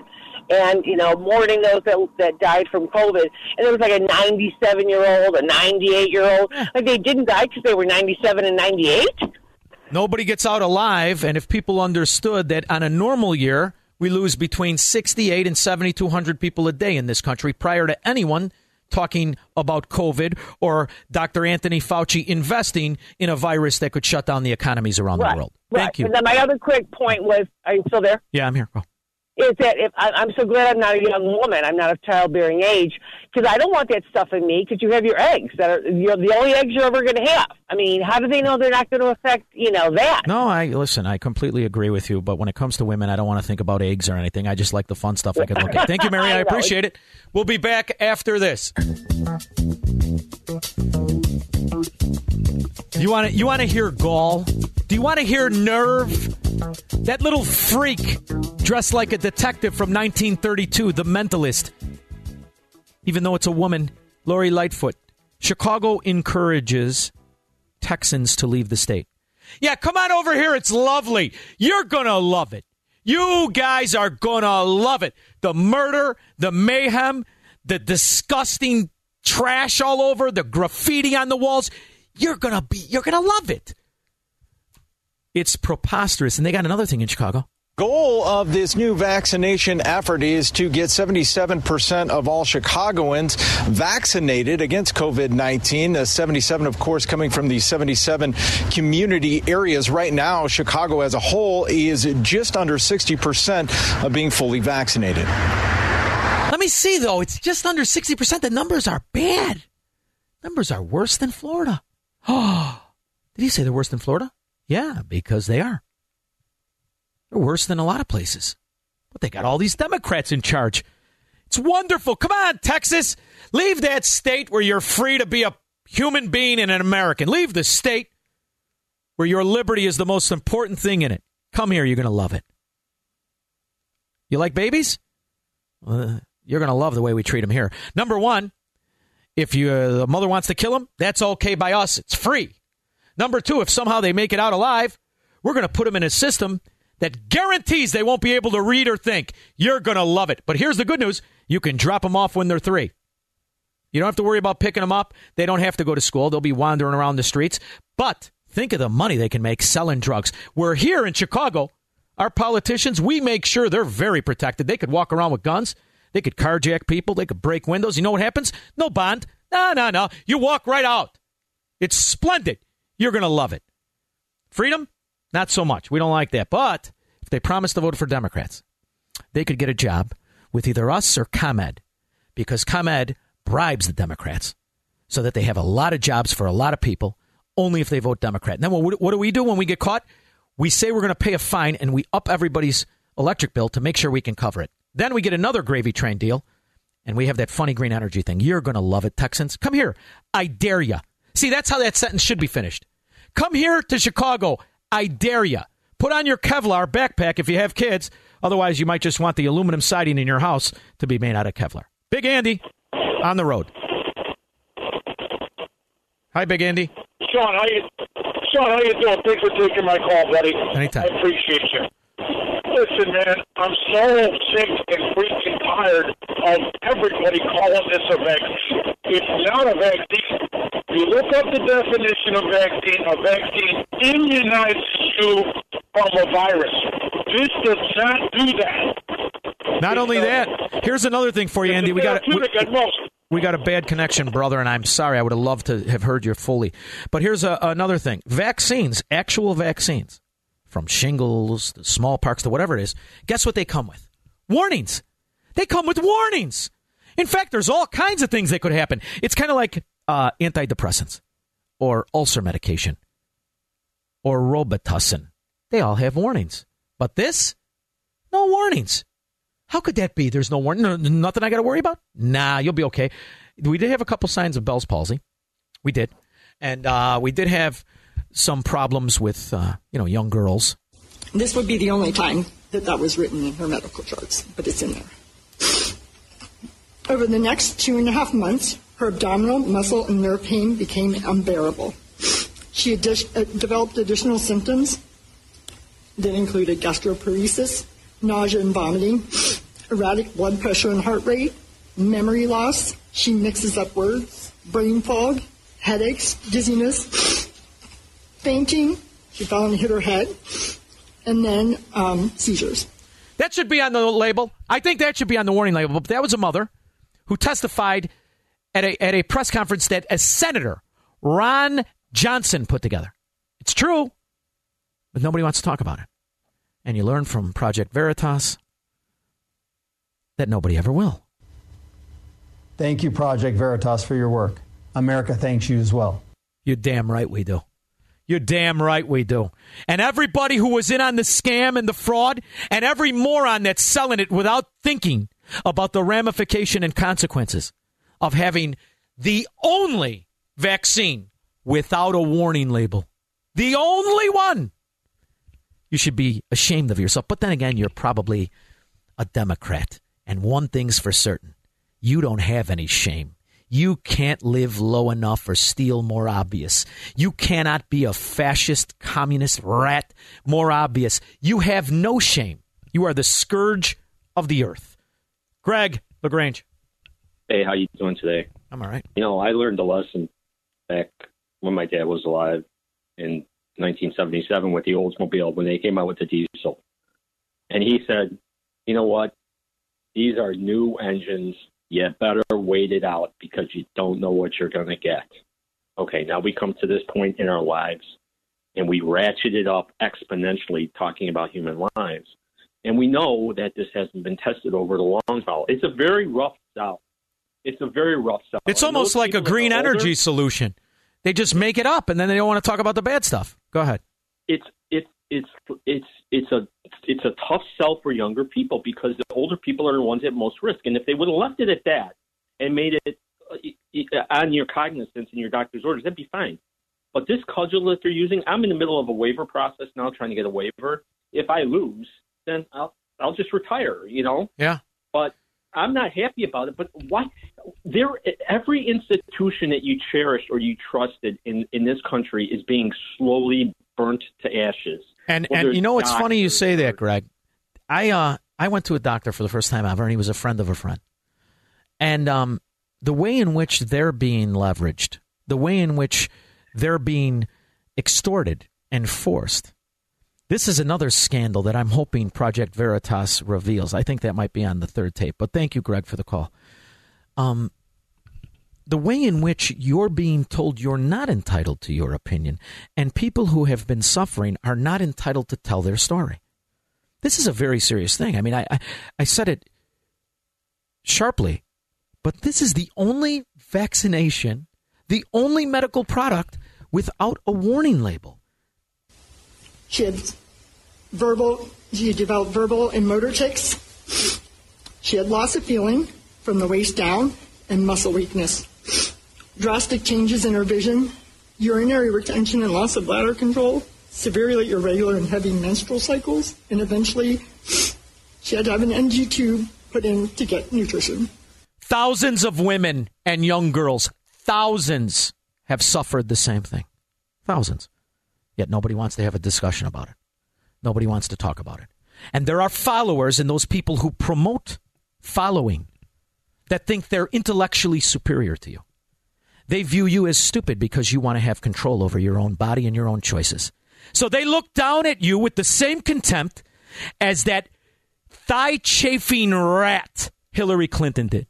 and you know mourning those that that died from COVID, and there was like a 97 year old, a 98 year old, like they didn't die because they were 97 and 98. Nobody gets out alive, and if people understood that on a normal year we lose between 68 and 7,200 people a day in this country, prior to anyone talking about COVID or Dr. Anthony Fauci investing in a virus that could shut down the economies around right, the world. right. Thank you. And then my other quick point was, are you still there? Yeah, I'm here. Go. Is that if I, I'm so glad I'm not a young woman, I'm not of childbearing age, because I don't want that stuff in me. Because you have your eggs that are you're the only eggs you're ever going to have. I mean, how do they know they're not going to affect you know that? No, I listen. I completely agree with you. But when it comes to women, I don't want to think about eggs or anything. I just like the fun stuff I can look at. Thank you, Mary. I I appreciate it. We'll be back after this. You want to you want to hear gall? Do you want to hear nerve? That little freak dressed like a detective from 1932, The Mentalist. Even though it's a woman, Lori Lightfoot. Chicago encourages Texans to leave the state. Yeah, come on over here. It's lovely. You're going to love it. You guys are going to love it. The murder, the mayhem, the disgusting trash all over, the graffiti on the walls. You're going to be you're to love it. It's preposterous. And they got another thing in Chicago. Goal of this new vaccination effort is to get 77% of all Chicagoans vaccinated against COVID 19. The 77, of course, coming from the 77 community areas. Right now, Chicago as a whole is just under 60% of being fully vaccinated. Let Let me see, though. It's just under 60%. The numbers are bad. Numbers are worse than Florida. Oh, did he say they're worse than Florida? Yeah, because they are. They're worse than a lot of places. But they got all these Democrats in charge. It's wonderful. Come on, Texas. Leave that state where you're free to be a human being and an American. Leave the state where your liberty is the most important thing in it. Come here. You're going to love it. You like babies? Uh, you're going to love the way we treat them here. Number one, if you, uh, the mother wants to kill him, that's okay by us. It's free. Number two, if somehow they make it out alive, we're going to put them in a system that guarantees they won't be able to read or think. You're going to love it. But here's the good news you can drop them off when they're three. You don't have to worry about picking them up. They don't have to go to school. They'll be wandering around the streets. But think of the money they can make selling drugs. We're here in Chicago. Our politicians, we make sure they're very protected. They could walk around with guns. They could carjack people. They could break windows. You know what happens? No bond. No, no, no. You walk right out. It's splendid. You're going to love it. Freedom? Not so much. We don't like that. But if they promise to vote for Democrats, they could get a job with either us or ComEd because ComEd bribes the Democrats so that they have a lot of jobs for a lot of people only if they vote Democrat. And then what, what do we do when we get caught? We say we're going to pay a fine and we up everybody's electric bill to make sure we can cover it. Then we get another gravy train deal and we have that funny green energy thing. You're going to love it, Texans. Come here. I dare you. See, that's how that sentence should be finished. Come here to Chicago. I dare you. Put on your Kevlar backpack if you have kids. Otherwise, you might just want the aluminum siding in your house to be made out of Kevlar. Big Andy on the road. Hi, Big Andy. Shaun, how you? Shaun, how you doing? Thanks for taking my call, buddy. Anytime. I appreciate you. Listen, man, I'm so sick and freaking tired of everybody calling this a vaccine. It's not a vaccine. You look up the definition of vaccine. A vaccine immunizes you from a virus. This does not do that. Not only uh, that, here's another thing for you, Andy. We got we, we got a bad connection, brother, and I'm sorry. I would have loved to have heard you fully. But here's a, another thing: vaccines, actual vaccines, from shingles to smallpox to whatever it is. Guess what they come with? Warnings. They come with warnings. In fact, there's all kinds of things that could happen. It's kind of like uh, antidepressants, or ulcer medication, or Robitussin. They all have warnings. But this, no warnings. How could that be? There's no warning. No, nothing I got to worry about? Nah, you'll be okay. We did have a couple signs of Bell's palsy. We did. And uh, we did have some problems with, uh, you know, young girls. This would be the only time that that was written in her medical charts, but it's in there. Over the next two and a half months, her abdominal, muscle, and nerve pain became unbearable. She addi- uh, developed additional symptoms that included gastroparesis, nausea and vomiting, erratic blood pressure and heart rate, memory loss. She mixes up words, brain fog, headaches, dizziness, fainting. She fell and hit her head, and then um, seizures. That should be on the label. I think that should be on the warning label. But that was a mother who testified at a, at a press conference that a senator, Ron Johnson, put together. It's true, but nobody wants to talk about it. And you learn from Project Veritas that nobody ever will. Thank you, Project Veritas, for your work. America thanks you as well. You're damn right we do. You're damn right we do. And everybody who was in on the scam and the fraud, and every moron that's selling it without thinking about the ramification and consequences of having the only vaccine without a warning label. The only one. You should be ashamed of yourself. But then again, you're probably a Democrat. And one thing's for certain you don't have any shame. You can't live low enough or steal more obvious. You cannot be a fascist, communist rat more obvious. You have no shame. You are the scourge of the earth. Greg LaGrange. Hey, how you doing today? I'm all right. You know, I learned a lesson back when my dad was alive in 1977 with the Oldsmobile when they came out with the diesel. And he said, you know what? These are new engines. You better wait it out because you don't know what you're going to get. Okay, now we come to this point in our lives and we ratchet it up exponentially talking about human lives. And we know that this hasn't been tested over the long haul. It's a very rough sell. It's a very rough sell. It's almost like a green older- energy solution. They just make it up and then they don't want to talk about the bad stuff. Go ahead. it's it's it's it's it's a it's a tough sell for younger people because older people are the ones at most risk. And if they would have left it at that and made it uh, on your cognizance and your doctor's orders, that'd be fine. But this cudgel that they're using, I'm in the middle of a waiver process now, trying to get a waiver. If I lose, then I'll I'll just retire. You know. Yeah. But I'm not happy about it. But why? There, every institution that you cherished or you trusted in in this country is being slowly burnt to ashes. And and you know it's funny you say that, Greg. I uh I went to a doctor for the first time ever, and he was a friend of a friend. And um, the way in which they're being leveraged, the way in which they're being extorted and forced. This is another scandal that I'm hoping Project Veritas reveals. I think that might be on the third tape. But thank you, Greg, for the call. Um, the way in which you're being told you're not entitled to your opinion, and people who have been suffering are not entitled to tell their story. This is a very serious thing. I mean, I, I, I said it sharply, but this is the only vaccination, the only medical product without a warning label. Kids verbal, she developed verbal and motor tics. She had loss of feeling from the waist down and muscle weakness. Drastic changes in her vision, urinary retention and loss of bladder control, severely irregular and heavy menstrual cycles, and eventually she had to have an NG tube put in to get nutrition. Thousands of women and young girls, thousands have suffered the same thing. Thousands. Yet nobody wants to have a discussion about it. Nobody wants to talk about it. And there are followers and those people who promote following that think they're intellectually superior to you. They view you as stupid because you want to have control over your own body and your own choices. So they look down at you with the same contempt as that thigh chafing rat Hillary Clinton did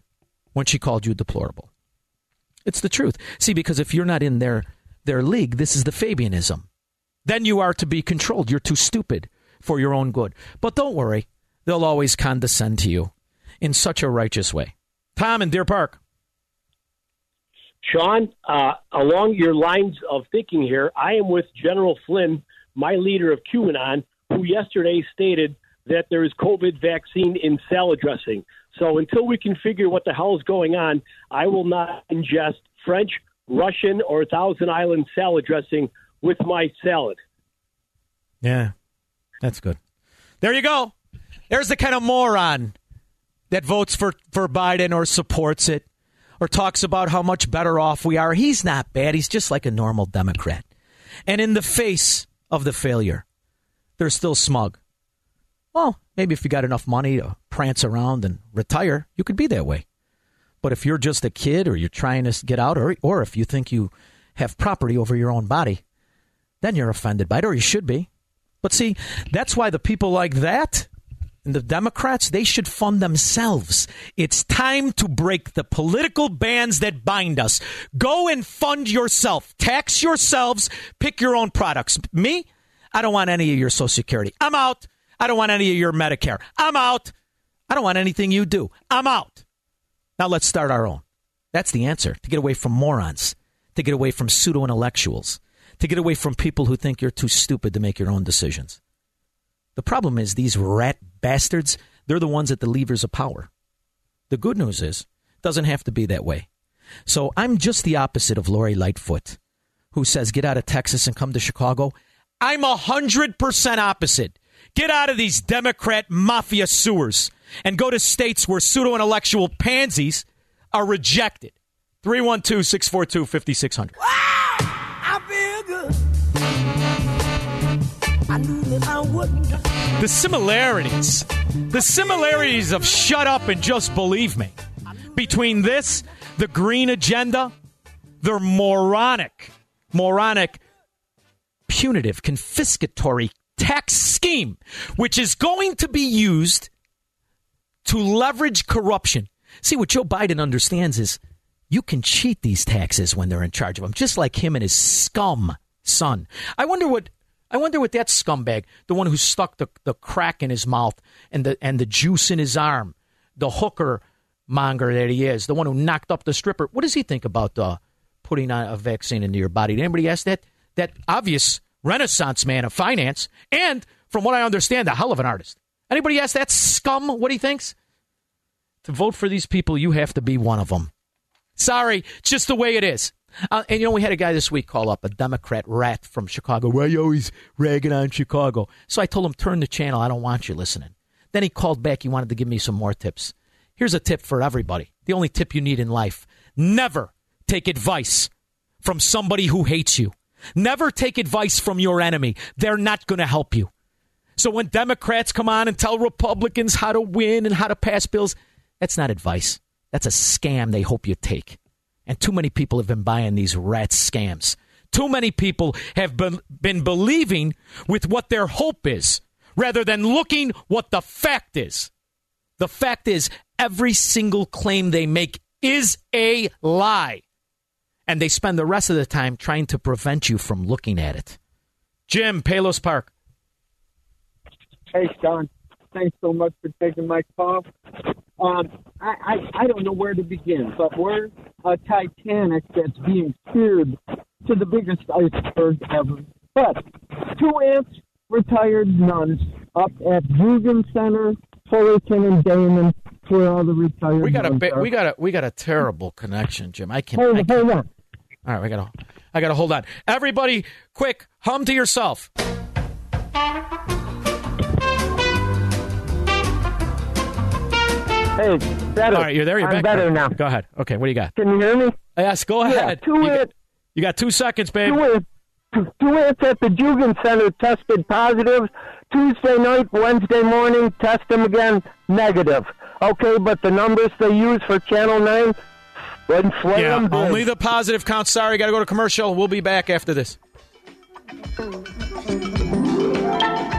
when she called you deplorable. It's the truth. See, because if you're not in their their league, this is the Fabianism. Then you are to be controlled. You're too stupid for your own good. But don't worry, they'll always condescend to you in such a righteous way. Tom in Deer Park. Shaun, uh, along your lines of thinking here, I am with General Flynn, my leader of QAnon, who yesterday stated that there is COVID vaccine in salad dressing. So until we can figure what the hell is going on, I will not ingest French, Russian, or Thousand Island salad dressing with my salad. Yeah, that's good. There you go. There's the kind of moron that votes for, for Biden or supports it or talks about how much better off we are. He's not bad. He's just like a normal Democrat. And in the face of the failure, they're still smug. Well, maybe if you got enough money to prance around and retire, you could be that way. But if you're just a kid or you're trying to get out, or, or if you think you have property over your own body, then you're offended by it, or you should be. But see, that's why the people like that the Democrats, they should fund themselves. It's time to break the political bands that bind us. Go and fund yourself. Tax yourselves. Pick your own products. Me, I don't want any of your Social Security. I'm out. I don't want any of your Medicare. I'm out. I don't want anything you do. I'm out. Now let's start our own. That's the answer to get away from morons, to get away from pseudo intellectuals, to get away from people who think you're too stupid to make your own decisions. The problem is these rat bastards, they're the ones at the levers of power. The good news is, it doesn't have to be that way. So I'm just the opposite of Lori Lightfoot, who says, get out of Texas and come to Chicago. I'm a hundred percent opposite. Get out of these Democrat mafia sewers and go to states where pseudo intellectual pansies are rejected. 312 642 5600. I feel good. I The similarities, the similarities of shut up and just believe me between this, the green agenda, their moronic, moronic, punitive, confiscatory tax scheme, which is going to be used to leverage corruption. See, what Joe Biden understands is you can cheat these taxes when they're in charge of them, just like him and his scum son. I wonder what I wonder what that scumbag, the one who stuck the, the crack in his mouth and the and the juice in his arm, the hooker monger that he is, the one who knocked up the stripper. What does he think about uh, putting a vaccine into your body? Did anybody ask that? That obvious renaissance man of finance, and from what I understand, a hell of an artist. Anybody ask that scum what he thinks? To vote for these people, you have to be one of them. Sorry, just the way it is. Uh, and you know, we had a guy this week call up, a Democrat rat from Chicago. Why you always ragging on Chicago? So I told him, turn the channel. I don't want you listening. Then he called back. He wanted to give me some more tips. Here's a tip for everybody. The only tip you need in life. Never take advice from somebody who hates you. Never take advice from your enemy. They're not going to help you. So when Democrats come on and tell Republicans how to win and how to pass bills, that's not advice. That's a scam they hope you take. And too many people have been buying these rat scams. Too many people have been, been believing with what their hope is rather than looking what the fact is. The fact is, every single claim they make is a lie. And they spend the rest of the time trying to prevent you from looking at it. Jim, Palos Park. Hey, Shaun. Thanks so much for taking my call. Um, I, I, I don't know where to begin, but we're a Titanic that's being steered to the biggest iceberg ever. But two ants, retired nuns, up at Dugan Center, Fullerton, and Damen, where all the retired We got a are. we got a we got a terrible connection, Jim. I can. Hold, I can hold on. all right, I got to I got to hold on. Everybody, quick, hum to yourself. Hey, better. All right, you're there. You're I'm back. better now. Go ahead. Okay, what do you got? Can you hear me? Yes, go Yeah, ahead. two you, got, you got two seconds, babe. Two ants, two ants at the Dugan Center tested positive. Tuesday night, Wednesday morning, test them again, negative. Okay, but the numbers they use for Channel 9, inflate Yeah, them big. only the positive count. Sorry, got to go to commercial. We'll be back after this.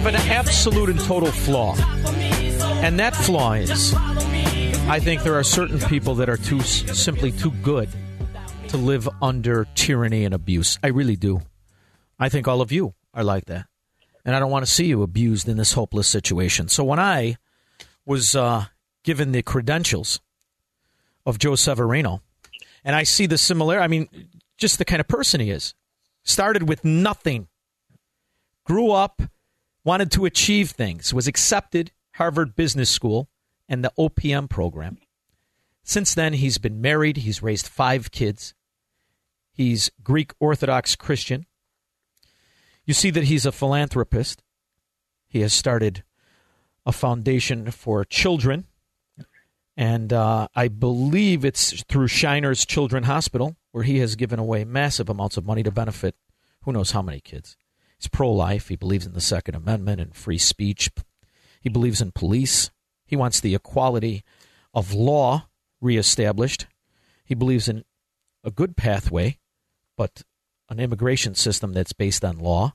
Have an absolute and total flaw. And that flaw is I think there are certain people that are too simply too good to live under tyranny and abuse. I really do. I think all of you are like that. And I don't want to see you abused in this hopeless situation. So when I was uh, given the credentials of Joe Severino, and I see the similar, I mean, just the kind of person he is. Started with nothing, grew up, wanted to achieve things, was accepted Harvard Business School and the OPM program. Since then, he's been married. He's raised five kids. He's Greek Orthodox Christian. You see that he's a philanthropist. He has started a foundation for children. And uh, I believe it's through Shriners Children Hospital, where he has given away massive amounts of money to benefit who knows how many kids. He's pro life. He believes in the Second Amendment and free speech. He believes in police. He wants the equality of law reestablished. He believes in a good pathway, but an immigration system that's based on law.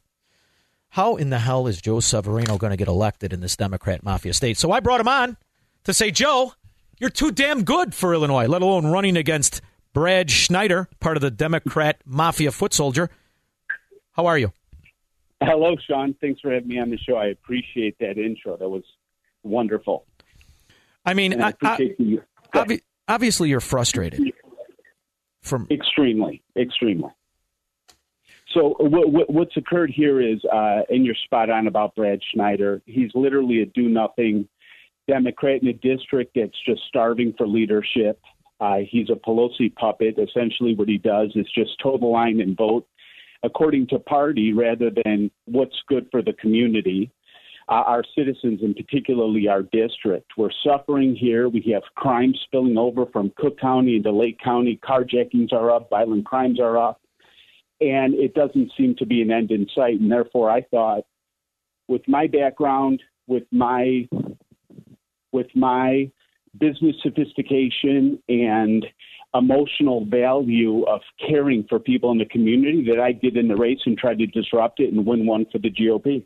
How in the hell is Joe Severino going to get elected in this Democrat mafia state? So I brought him on to say, Joe, you're too damn good for Illinois, let alone running against Brad Schneider, part of the Democrat mafia foot soldier. How are you? Hello, Shaun. Thanks for having me on the show. I appreciate that intro. That was wonderful. I mean, And I I- I- you. obvi- obviously you're frustrated. From extremely, extremely. So what, what, what's occurred here is, uh, and you're spot on about Brad Schneider. He's literally a do-nothing Democrat in a district that's just starving for leadership. Uh, he's a Pelosi puppet. Essentially, what he does is just toe the line and vote according to party rather than what's good for the community. Uh, our citizens, and particularly our district, we're suffering here. We have crime spilling over from Cook County into Lake County. Carjackings are up, violent crimes are up, and it doesn't seem to be an end in sight. And therefore, I thought, with my background, with my with my business sophistication and emotional value of caring for people in the community that I did in the race and tried to disrupt it and win one for the GOP.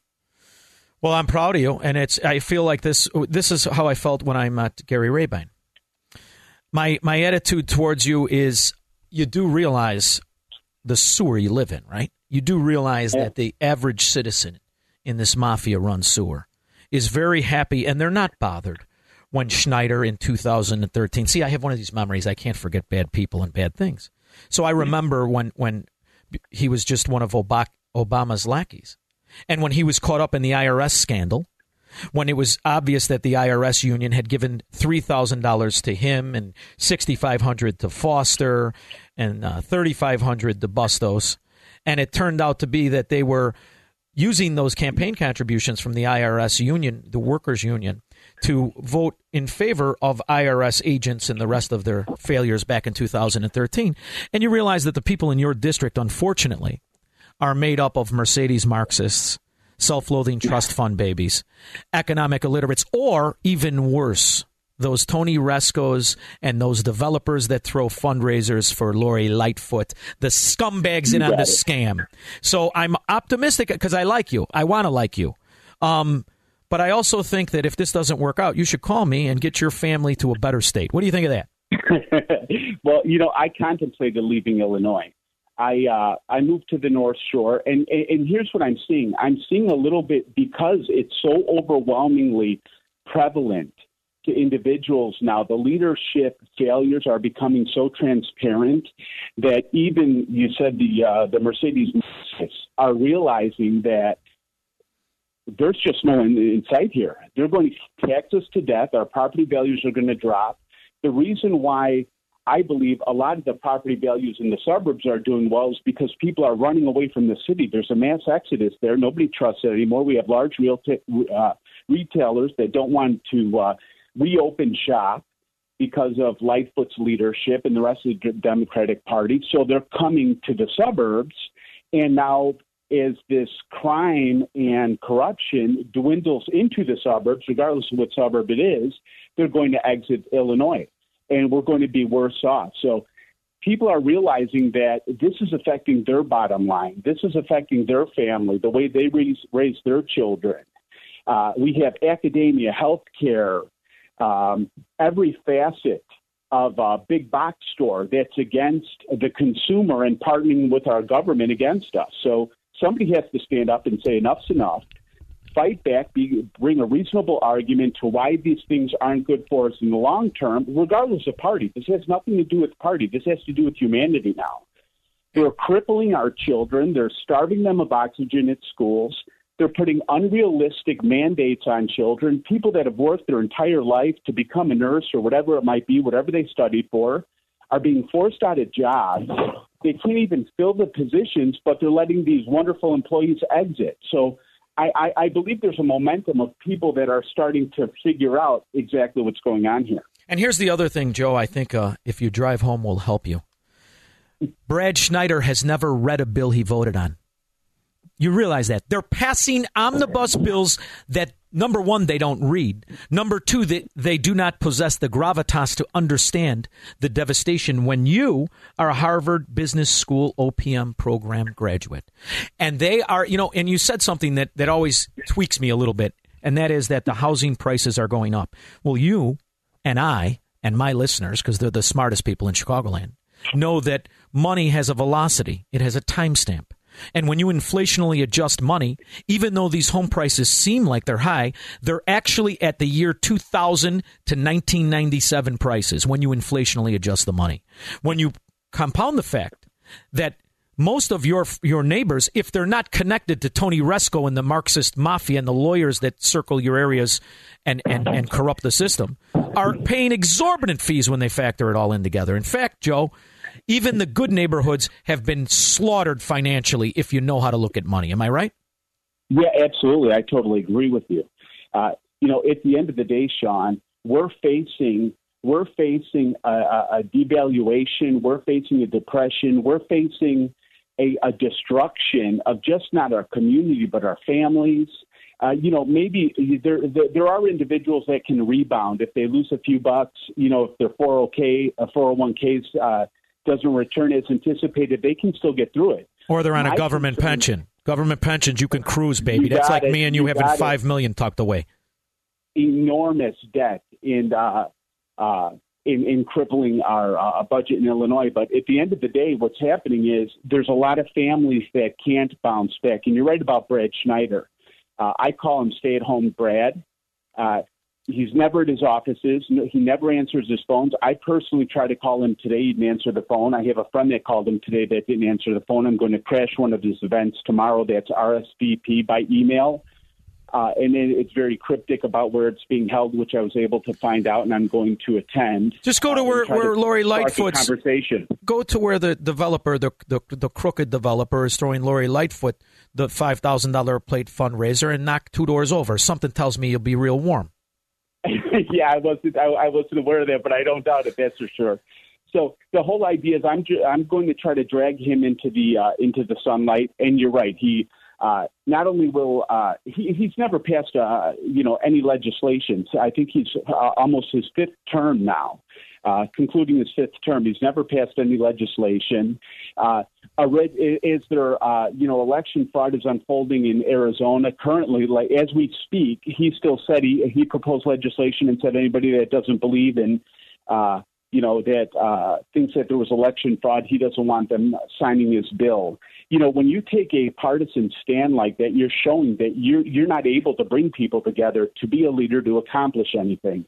Well, I'm proud of you, and it's. I feel like this. This is how I felt when I met Gary Rabine. My my attitude towards you is, you do realize the sewer you live in, right? You do realize that the average citizen in this mafia-run sewer is very happy, and they're not bothered when Schneider in 2013. See, I have one of these memories. I can't forget bad people and bad things. So I remember when when he was just one of Obama's lackeys. And when he was caught up in the IRS scandal, when it was obvious that the IRS union had given $3,000 to him and 6500 to Foster and uh, 3500 to Bustos, and it turned out to be that they were using those campaign contributions from the IRS union, the workers union, to vote in favor of IRS agents and the rest of their failures back in 2013. And you realize that the people in your district, unfortunately, are made up of Mercedes Marxists, self loathing trust fund babies, economic illiterates, or even worse, those Tony Rezkos and those developers that throw fundraisers for Lori Lightfoot, the scumbags in on the scam. So I'm optimistic because I like you. I want to like you. Um, but I also think that if this doesn't work out, you should call me and get your family to a better state. What do you think of that? well, you know, I contemplated leaving Illinois. I uh, I moved to the North Shore, and and here's what I'm seeing. I'm seeing a little bit because it's so overwhelmingly prevalent to individuals now. The leadership failures are becoming so transparent that even you said the uh, the Mercedes are realizing that there's just no in, in sight here. They're going to tax us to death. Our property values are going to drop. The reason why I believe a lot of the property values in the suburbs are doing well is because people are running away from the city. There's a mass exodus there. Nobody trusts it anymore. We have large real t- uh, retailers that don't want to uh, reopen shop because of Lightfoot's leadership and the rest of the Democratic Party. So they're coming to the suburbs. And now, as this crime and corruption dwindles into the suburbs, regardless of what suburb it is, they're going to exit Illinois and we're going to be worse off. So people are realizing that this is affecting their bottom line. This is affecting their family, the way they raise, raise their children. Uh, we have academia, healthcare, um, every facet of a big box store that's against the consumer and partnering with our government against us. So somebody has to stand up and say enough's enough fight back, be, bring a reasonable argument to why these things aren't good for us in the long term, regardless of party. This has nothing to do with party. This has to do with humanity now. They're crippling our children. They're starving them of oxygen at schools. They're putting unrealistic mandates on children. People that have worked their entire life to become a nurse or whatever it might be, whatever they studied for, are being forced out of jobs. They can't even fill the positions, but they're letting these wonderful employees exit. So I, I, I believe there's a momentum of people that are starting to figure out exactly what's going on here. And here's the other thing, Joe. I think uh, if you drive home, will help you. Brad Schneider has never read a bill he voted on. You realize that they're passing omnibus bills that number one they don't read. Number two that they do not possess the gravitas to understand the devastation when you are a Harvard Business School OPM program graduate, and they are you know. And you said something that that always tweaks me a little bit, and that is that the housing prices are going up. Well, you and I and my listeners, because they're the smartest people in Chicagoland, know that money has a velocity. It has a timestamp. And when you inflationally adjust money, even though these home prices seem like they're high, they're actually at the year 2000 to 1997 prices when you inflationally adjust the money. When you compound the fact that most of your your neighbors, if they're not connected to Tony Rezko and the Marxist mafia and the lawyers that circle your areas and, and, and corrupt the system, are paying exorbitant fees when they factor it all in together. In fact, Joe, Even the good neighborhoods have been slaughtered financially if you know how to look at money. Am I right? Yeah, absolutely. I totally agree with you. Uh, you know, at the end of the day, Shaun, we're facing we're facing a, a, devaluation. We're facing a depression. We're facing a, a destruction of just not our community but our families. Uh, you know, maybe there, there are individuals that can rebound if they lose a few bucks. You know, if their 401k, uh, 401ks uh, doesn't return as anticipated, they can still get through it. Or they're on a government concern- pension. Government pensions, you can cruise, baby. That's like it. me and you, You having got it. five million tucked away. enormous debt in uh, uh, in, in crippling our uh, budget in Illinois. But at the end of the day, what's happening is there's a lot of families that can't bounce back. And you're right about Brad Schneider. Uh, I call him stay-at-home Brad. Uh, he's never at his offices. He never answers his phones. I personally tried to call him today. He didn't answer the phone. I have a friend that called him today that didn't answer the phone. I'm going to crash one of his events tomorrow. That's RSVP by email. Uh, and it, it's very cryptic about where it's being held, which I was able to find out, and I'm going to attend. Just go to uh, where, where to Lori Lightfoot's conversation. Go to where the developer, the, the the crooked developer, is throwing Lori Lightfoot the five thousand dollar plate fundraiser and knock two doors over. Something tells me you'll be real warm. yeah, I wasn't I, I wasn't aware of that, but I don't doubt it. That's for sure. So the whole idea is I'm I'm going to try to drag him into the uh, into the sunlight. And you're right. He uh, not only will uh, he, he's never passed uh, you know any legislation. So I think he's uh, almost his fifth term now. Uh, concluding his fifth term, he's never passed any legislation. Uh, is there, uh, you know, election fraud is unfolding in Arizona currently. Like as we speak, he still said he he proposed legislation and said anybody that doesn't believe in, uh, you know, that uh, thinks that there was election fraud, he doesn't want them signing his bill. You know, when you take a partisan stand like that, you're showing that you're you're not able to bring people together to be a leader to accomplish anything.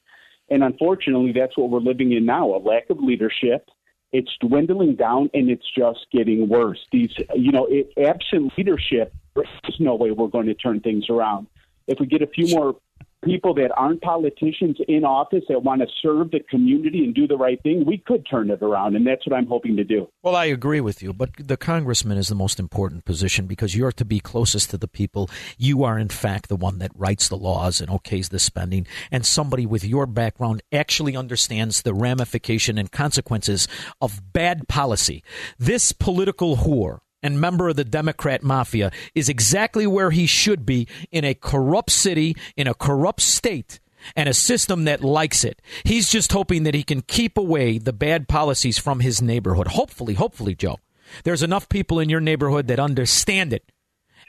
And unfortunately, that's what we're living in now: a lack of leadership. It's dwindling down, and it's just getting worse. These, you know, it, absent leadership, there's no way we're going to turn things around. If we get a few more people that aren't politicians in office that want to serve the community and do the right thing, we could turn it around, and that's what I'm hoping to do. Well, I agree with you, but the congressman is the most important position because you're to be closest to the people. You are, in fact, the one that writes the laws and okays the spending. And somebody with your background actually understands the ramification and consequences of bad policy. This political whore and member of the Democrat mafia is exactly where he should be in a corrupt city, in a corrupt state and a system that likes it. He's just hoping that he can keep away the bad policies from his neighborhood. Hopefully, hopefully, Joe, there's enough people in your neighborhood that understand it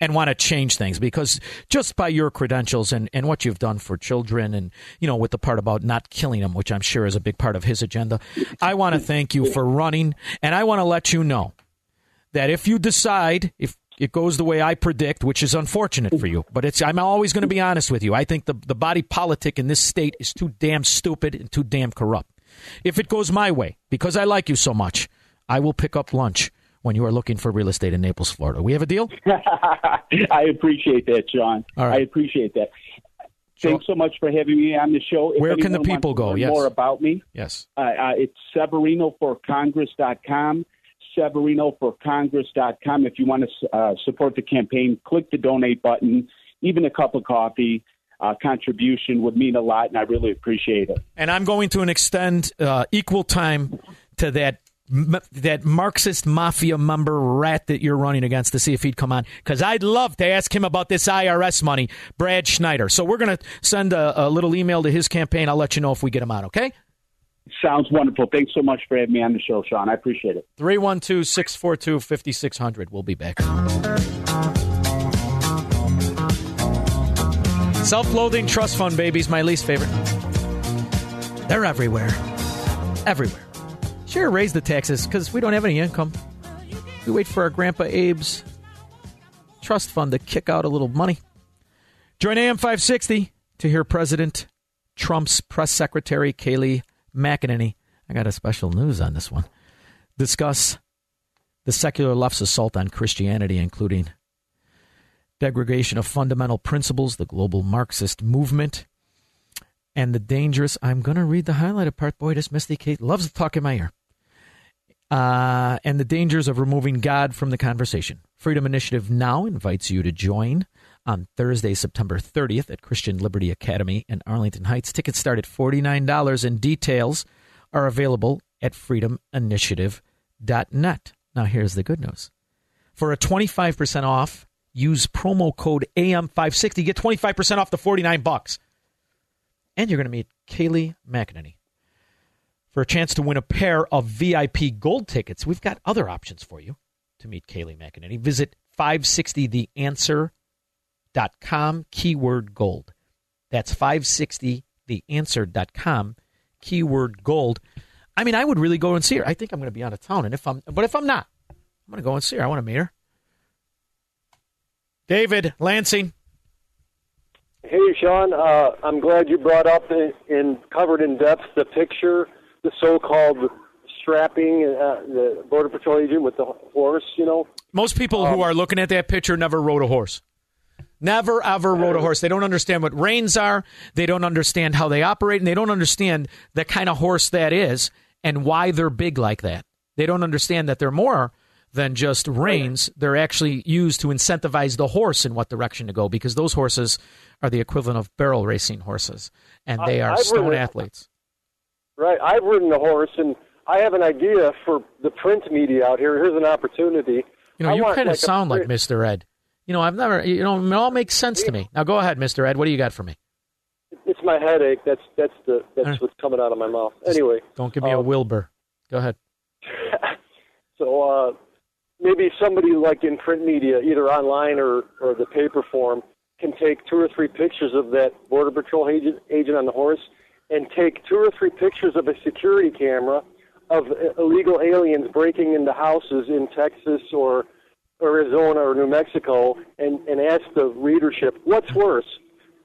and want to change things because just by your credentials and, and what you've done for children and you know with the part about not killing them which i'm sure is a big part of his agenda i want to thank you for running and i want to let you know that if you decide if it goes the way I predict, which is unfortunate for you, but it's I'm always going to be honest with you. I think the the body politic in this state is too damn stupid and too damn corrupt. If it goes my way, because I like you so much, I will pick up lunch when you are looking for real estate in Naples, Florida. We have a deal? I appreciate that, John. All right. I appreciate that. Thanks so much for having me on the show. If Where can the people go? Yes. More about me. Yes. Uh, uh, it's SeverinoForCongress.com. SeverinoForCongress.com. If you want to uh, support the campaign, click the donate button. Even a cup of coffee uh, contribution would mean a lot, and I really appreciate it. And I'm going to extend uh, equal time to that that Marxist mafia member rat that you're running against to see if he'd come on because I'd love to ask him about this IRS money, Brad Schneider. So we're going to send a, a little email to his campaign. I'll let you know if we get him on. Okay. Sounds wonderful. Thanks so much for having me on the show, Shaun. I appreciate it. 312 642 5600. We'll be back. Self loathing trust fund babies, my least favorite. They're everywhere. Everywhere. Sure, raise the taxes because we don't have any income. We wait for our Grandpa Abe's trust fund to kick out a little money. Join AM 560 to hear President Trump's press secretary, Kayleigh McEnany. I got a special news on this one. Discuss the secular left's assault on Christianity, including degradation of fundamental principles, the global Marxist movement, and the dangerous. I'm going to read the highlighted part. Boy, this Misty Kate loves to talk in my ear. uh, and the dangers of removing God from the conversation. Freedom Initiative now invites you to join on Thursday, September 30th at Christian Liberty Academy in Arlington Heights. Tickets start at $49 and details are available at freedominitiative.net. Now, here's the good news. For a 25% off, use promo code AM560. Get 25% off the 49 bucks. And you're going to meet Kayleigh McEnany. For a chance to win a pair of VIP gold tickets, we've got other options for you to meet Kayleigh McEnany. Visit 560theanswer.com, keyword gold. That's 560theanswer.com, keyword gold. I mean, I would really go and see her. I think I'm going to be out of town, and if I'm, but if I'm not, I'm going to go and see her. I want to meet her. David Lansing. Hey, Shaun. Uh, I'm glad you brought up and, and covered in depth the picture, the so-called strapping uh, the border patrol agent with the horse. You know, Most people who are looking at that picture never rode a horse. Never ever rode a horse. They don't understand what reins are. They don't understand how they operate, and they don't understand the kind of horse that is and why they're big like that. They don't understand that they're more than just oh, reins. They're actually used to incentivize the horse in what direction to go because those horses are the equivalent of barrel racing horses, and they are I've stone ridden- athletes. right? I've ridden the horse, and I have an idea for the print media out here. Here's an opportunity. You know, I you kind of like a sound like Mr. Ed. You know, I've never. You know, it all makes sense to me. Now go ahead, Mr. Ed. What do you got for me? It's my headache. That's that's the that's right. what's coming out of my mouth. Anyway, Don't give me a um, Wilbur. Go ahead. So uh, maybe somebody like in print media, either online or, or the paper form, can take two or three pictures of that border patrol agent, agent on the horse, and take two or three pictures of a security camera of illegal aliens breaking into houses in Texas or Arizona or New Mexico, and, and ask the readership, what's worse?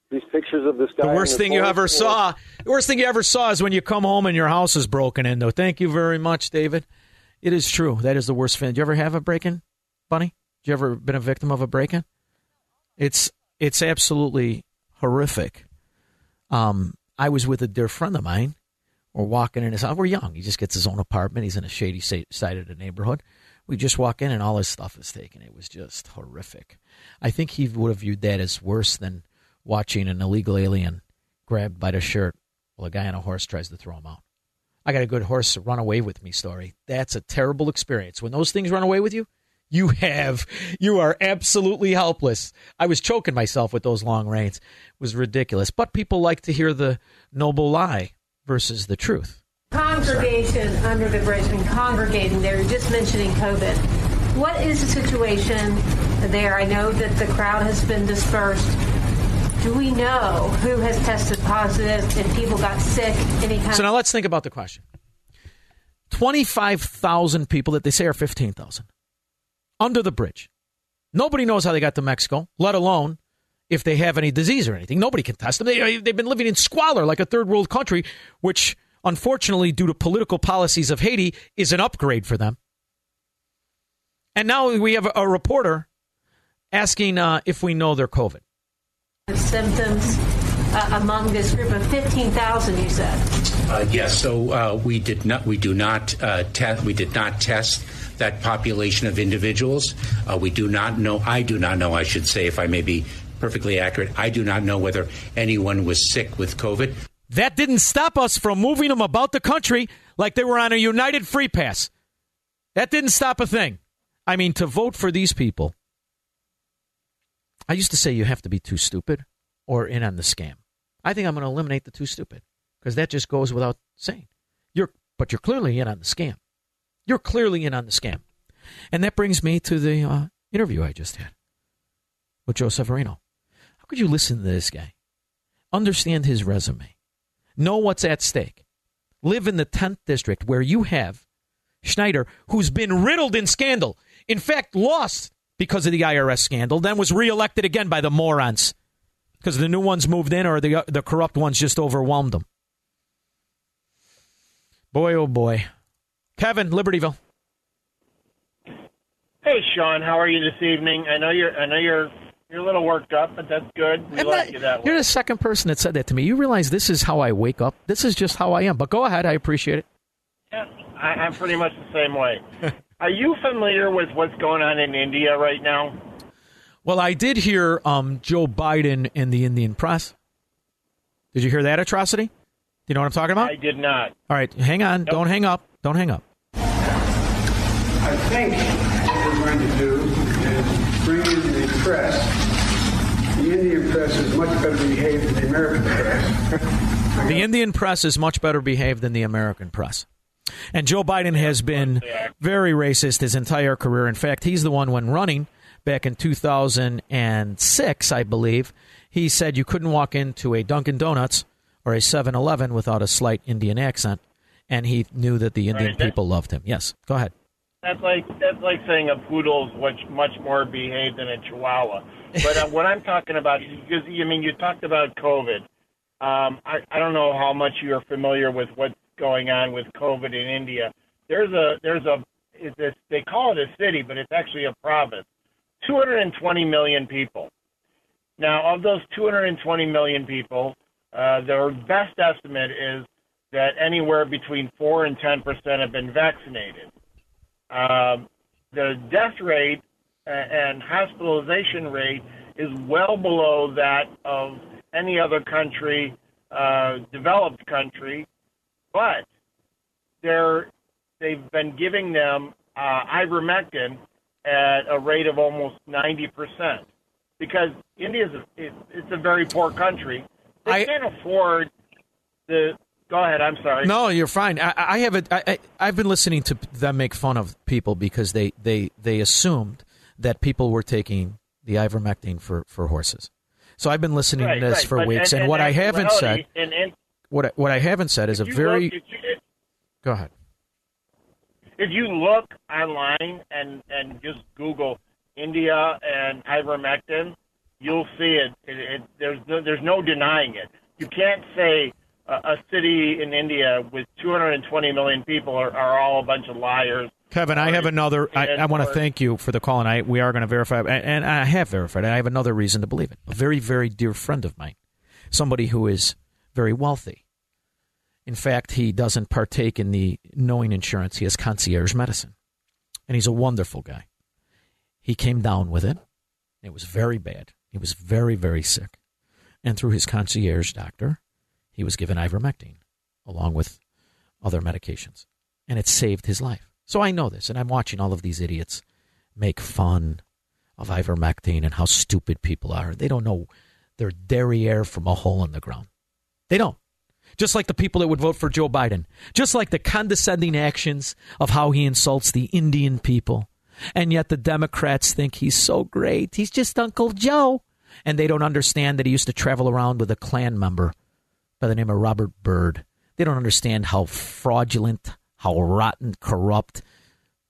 These pictures of this guy. The worst thing you ever or- saw. The worst thing you ever saw is when you come home and your house is broken in. Though, Thank you very much, David. It is true. That is the worst feeling. Did you ever have a break-in, Bunny? Did you ever been a victim of a break-in? It's it's absolutely horrific. Um, I was with a dear friend of mine. We're walking in his house. We're young. He just gets his own apartment. He's in a shady side of the neighborhood. We just walk in and all his stuff is taken. It was just horrific. I think he would have viewed that as worse than watching an illegal alien grabbed by the shirt while a guy on a horse tries to throw him out. I got a good horse run away with me story. That's a terrible experience. When those things run away with you, you have you are absolutely helpless. I was choking myself with those long reins. It was ridiculous. But people like to hear the noble lie versus the truth. Congregation under the bridge and congregating there, you're just mentioning COVID. What is the situation there? I know that the crowd has been dispersed. Do we know who has tested positive and people got sick? Any kind So now let's think about the question. 25,000 people that they say are 15,000 under the bridge. Nobody knows how they got to Mexico, let alone if they have any disease or anything. Nobody can test them. They, uh, they've been living in squalor like a third world country, which unfortunately, due to political policies of Haiti, is an upgrade for them. And now we have a, a reporter asking uh, if we know they're COVID. of symptoms uh, among this group of 15,000, you said? Uh, yes, so uh, we did not. We do not uh, test. We did not test that population of individuals. Uh, we do not know. I do not know. I should say, if I may be perfectly accurate, I do not know whether anyone was sick with COVID. That didn't stop us from moving them about the country like they were on a United Free Pass. That didn't stop a thing. I mean, to vote for these people, I used to say you have to be too stupid or in on the scam. I think I'm going to eliminate the too stupid because that just goes without saying. You're, but you're clearly in on the scam. You're clearly in on the scam, and that brings me to the uh, interview I just had with Joe Severino. How could you listen to this guy, understand his resume, know what's at stake, live in the 10th district where you have Schneider, who's been riddled in scandal, in fact, lost because of the IRS scandal, then was reelected again by the morons because the new ones moved in or the, uh, the corrupt ones just overwhelmed them. Boy, oh boy. Kevin, Libertyville. Hey, Shaun, how are you this evening? I know you're. I know you're. You're a little worked up, but that's good. We And like that- you that way. You're the second person that said that to me. You realize this is how I wake up. This is just how I am. But go ahead. I appreciate it. Yeah, I, I'm pretty much the same way. Are you familiar with what's going on in India right now? Well, I did hear um, Joe Biden in the Indian press. Did you hear that atrocity? Do you know what I'm talking about? I did not. All right, hang on. Don't hang up. Don't hang up. I think what we're going to do is bring in the press. The Indian press is much better behaved than the American press. The Indian press is much better behaved than the American press. And Joe Biden has been very racist his entire career. In fact, he's the one when running back in 2006, I believe, he said you couldn't walk into a Dunkin' Donuts or a 7 Eleven without a slight Indian accent. And he knew that the Indian Right, people loved him. Yes, go ahead. That's like that's like saying a poodle's much much more behaved than a chihuahua. But uh, what I'm talking about, because I mean, you talked about COVID. Um, I, I don't know how much you're familiar with what's going on with COVID in India. There's a there's a it's a, they call it a city, but it's actually a province. 220 million people. Now, of those 220 million people, uh, their best estimate is that anywhere between four and 10 percent have been vaccinated. Um, the death rate uh, and hospitalization rate is well below that of any other country, uh, developed country, but they're they've been giving them uh, ivermectin at a rate of almost 90 percent because India is a, it, it's a very poor country. They can't afford the. Go ahead. I'm sorry. No, you're fine. I, I haven't. I, I, I've been listening to them make fun of people because they, they, they assumed that people were taking the ivermectin for, for horses. So I've been listening Right, to this right. for But- weeks, and- and, and what I haven't said, and- and what I, what I haven't said is a very. look- you- go ahead. if you look online and and just Google India and ivermectin, you'll see it. it, it there's no, there's no denying it. You can't say a, city in India with 220 million people are, are all a bunch of liars. Kevin, I have another. I, I want to thank you for the call, and I we are going to verify, and, I have verified. I have another reason to believe it. A very, very dear friend of mine, somebody who is very wealthy. In fact, he doesn't partake in the knowing insurance. He has concierge medicine, and he's a wonderful guy. He came down with it. It was very bad. He was very, very sick, and through his concierge doctor, he was given ivermectin along with other medications, and it saved his life. So I know this, and I'm watching all of these idiots make fun of ivermectin and how stupid people are. They don't know their derriere from a hole in the ground. They don't. Just like the people that would vote for Joe Biden, just like the condescending actions of how he insults the Indian people. And yet the Democrats think he's so great. He's just Uncle Joe. And they don't understand that he used to travel around with a Klan member by the name of Robert Byrd. They don't understand how fraudulent, how rotten, corrupt,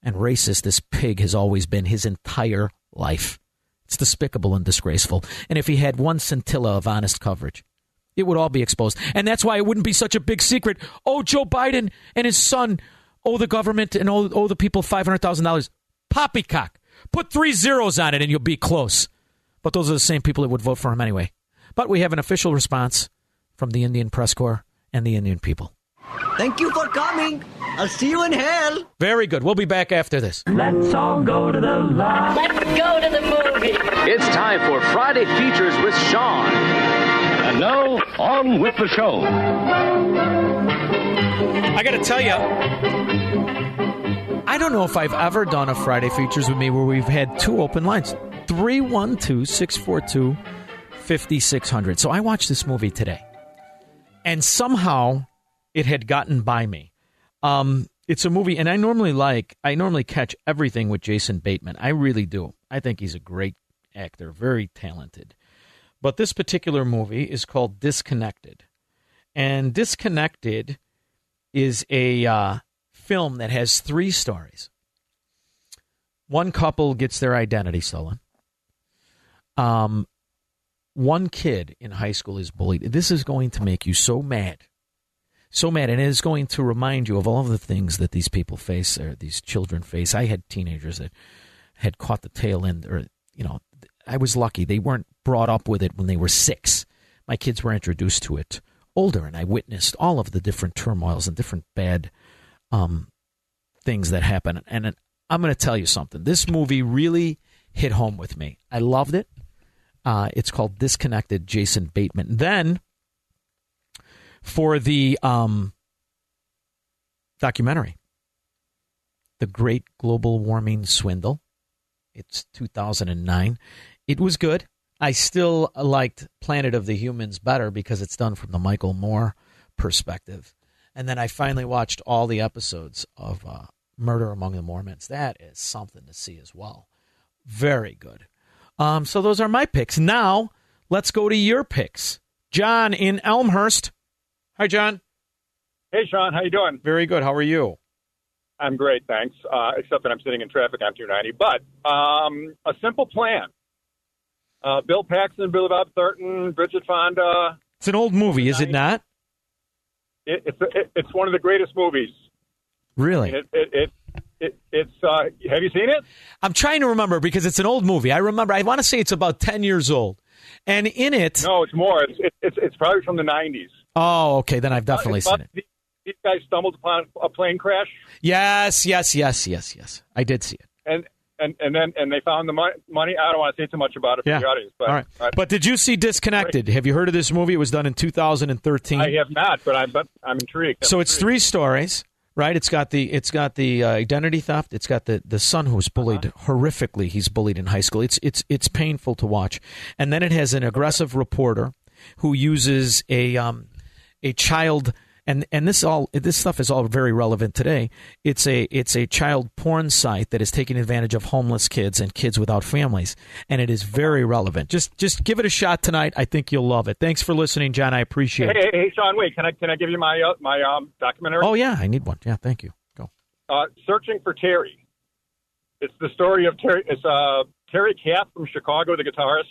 and racist this pig has always been his entire life. It's despicable and disgraceful. And if he had one scintilla of honest coverage, it would all be exposed. And that's why it wouldn't be such a big secret. Oh, Joe Biden and his son owe the government and owe, owe the people $500,000. Poppycock. Put three zeros on it and you'll be close. But those are the same people that would vote for him anyway. But we have an official response from the Indian press corps and the Indian people. Thank you for coming. I'll see you in hell. Very good. We'll be back after this. Let's all go to the lot. Let's go to the movie. It's time for Friday Features with Shaun. And now, on with the show. I got to tell you, I don't know if I've ever done a Friday Features with me where we've had two open lines 312 642 5600. So I watched this movie today, and somehow it had gotten by me. Um, it's a movie, and I normally like, I normally catch everything with Jason Bateman. I really do. I think he's a great actor, very talented. But this particular movie is called Disconnected. And Disconnected is a uh, film that has three stories. One couple gets their identity stolen. Um, one kid in high school is bullied. This is going to make you so mad, so mad, and it is going to remind you of all of the things that these people face or these children face. I had teenagers that had caught the tail end, or you know, I was lucky they weren't brought up with it when they were six. My kids were introduced to it older, and I witnessed all of the different turmoils and different bad um, things that happen. And I'm going to tell you something. This movie really hit home with me. I loved it. Uh, it's called Disconnected. Jason Bateman. Then for the um, documentary, The Great Global Warming Swindle. It's 2009. It was good. I still liked Planet of the Humans better because it's done from the Michael Moore perspective. And then I finally watched all the episodes of uh, Murder Among the Mormons. That is something to see as well. Very good. Um, so those are my picks. Now let's go to your picks. John in Elmhurst. Hi, John. Hey, Shaun, how you doing? Very good. How are you? I'm great, thanks. Uh, except that I'm sitting in traffic on 290. But um, a simple plan. Uh, Bill Paxton, Billy Bob Thornton, Bridget Fonda. It's an old movie, is it not? It, it's it, it's one of the greatest movies. Really? It, it, it, it it's uh, have you seen it? I'm trying to remember because it's an old movie. I remember. I want to say it's about 10 years old. And in it. No, it's more. It's it, it's, it's probably from the 90s. Oh, okay. Then I've definitely It's seen it. the- These guys stumbled upon a plane crash, Yes, yes, yes, yes, yes. I did see it. and and and then and they found the money. I don't want to say too much about it for Yeah. the audience, but All right. But did you see Disconnected? Have you heard of this movie? It was done in 2013. I have not, but I'm but I'm intrigued. So it's three stories, right? It's got the it's got the uh, identity theft. It's got the the son who's bullied Uh-huh. horrifically. He's bullied in high school. It's it's it's painful to watch. And then it has an aggressive reporter who uses a um a child and and this all this stuff is all very relevant today. It's a it's a child porn site that is taking advantage of homeless kids and kids without families, and it is very relevant. Just just give it a shot tonight. I think you'll love it. Thanks for listening, John. I appreciate Hey, it. hey, hey, Shaun, wait. Can I can I give you my uh, my um documentary? Oh yeah, I need one. Yeah, thank you. Go. Uh, Searching for Terry. It's the story of Terry. It's uh Terry Kath from Chicago, the guitarist.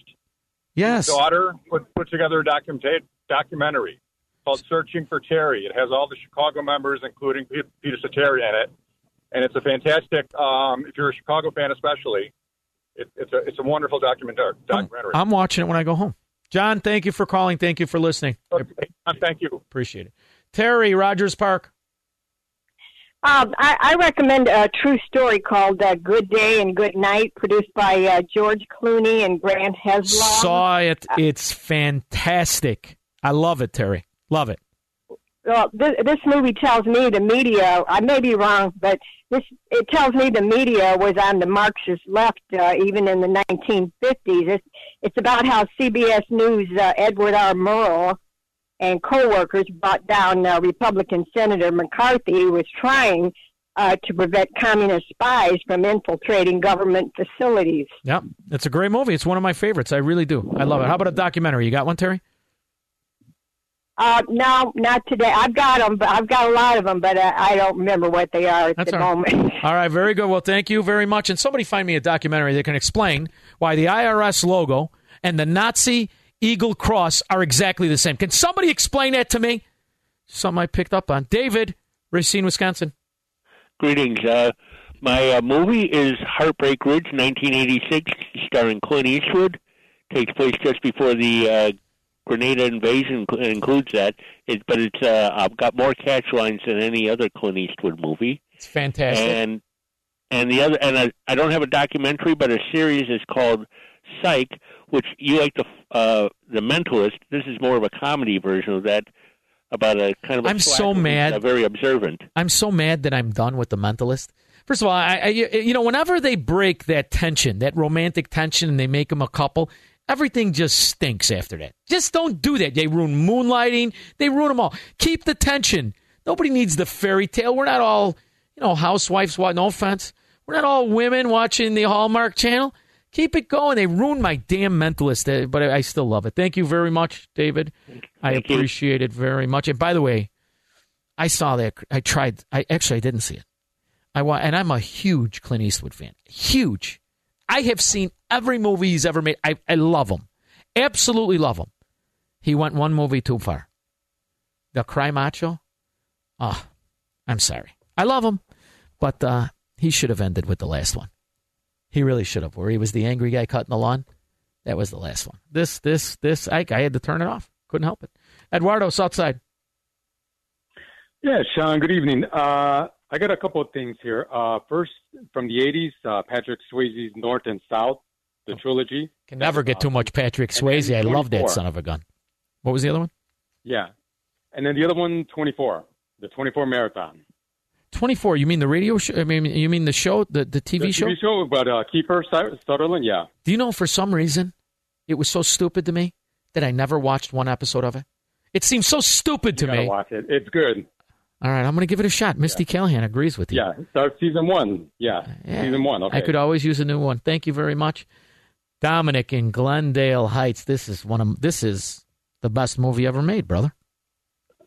Yes. His daughter put put together a document documentary called Searching for Terry. It has all the Chicago members, including Peter Cetera, in it, and it's a fantastic. Um, if you're a Chicago fan, especially, it, it's a it's a wonderful documentary. documentary. I'm watching it when I go home. John, thank you for calling. Thank you for listening. Uh, thank you. Appreciate it. Terry, Rogers Park. Um, I, I recommend a true story called uh, Good Day and Good Night, produced by uh, George Clooney and Grant Heslov. Saw it. It's fantastic. I love it, Terry. Love it. Well, this, this movie tells me the media. I may be wrong, but this it tells me the media was on the Marxist left uh, even in the 1950s. It's, it's about how CBS News uh, Edward R. Murrow and co-workers brought down uh, Republican Senator McCarthy, who was trying uh, to prevent communist spies from infiltrating government facilities. Yep. It's a great movie. It's one of my favorites. I really do. I love it. How about a documentary? You got one, Terry? Uh, no, not today. I've got them, but I've got a lot of them, but uh, I don't remember what they are at That's the all right. moment. All right, very good. Well, thank you very much. And somebody find me a documentary that can explain why the IRS logo and the Nazi eagle cross are exactly the same. Can somebody explain that to me? Something I picked up on. David, Racine, Wisconsin. Greetings. Uh, my uh, movie is Heartbreak Ridge, 1986, starring Clint Eastwood. Takes place just before the uh, Grenada invasion, includes that. It, but it's uh, I've got more catch lines than any other Clint Eastwood movie. It's fantastic. And and the other, and I, I don't have a documentary, but a series is called Psych, which you like the uh, the Mentalist. This is more of a comedy version of that, about a kind of. i I'm so mad. Very observant. I'm so mad that I'm done with the mentalist. First of all, I, I you know whenever they break that tension, that romantic tension, and they make them a couple, everything just stinks after that. Just don't do that. They ruin moonlighting. They ruin them all. Keep the tension. Nobody needs the fairy tale. We're not all you know housewives. No offense. We're not all women watching the Hallmark Channel. Keep it going. They ruined my damn mentalist, uh, but I still love it. Thank you very much, David. I appreciate it very much. And by the way, I saw that. I tried. I actually I didn't see it. I and I'm a huge Clint Eastwood fan. Huge. I have seen every movie he's ever made. I, I love him. Absolutely love him. He went one movie too far. The Cry Macho. Oh, I'm sorry. I love him, but uh, he should have ended with the last one. He really should have. Where he was the angry guy cutting the lawn. That was the last one. This, this, this. I, I had to turn it off. Couldn't help it. Eduardo, Southside. Yeah, Shaun, good evening. Uh, I got a couple of things here. Uh, first, from the '80s, uh, Patrick Swayze's North and South, the trilogy. Can never get too much Patrick Swayze. I love that son of a gun. What was the other one? Yeah, and then the other one, 24, the 24 marathon. 24. You mean the radio show? I mean, you mean the show, the, the TV the show? TV show about uh, Kiefer Su- Sutherland. Yeah, Do you know for some reason it was so stupid to me that I never watched one episode of it? It seems so stupid to you gotta me. watch it. It's good. All right, I'm going to give it a shot. Misty Callahan agrees with you. Yeah, start season one. Yeah, season one. Okay. I could always use a new one. Thank you very much. Dominic in Glendale Heights. This is one of this is the best movie ever made, brother.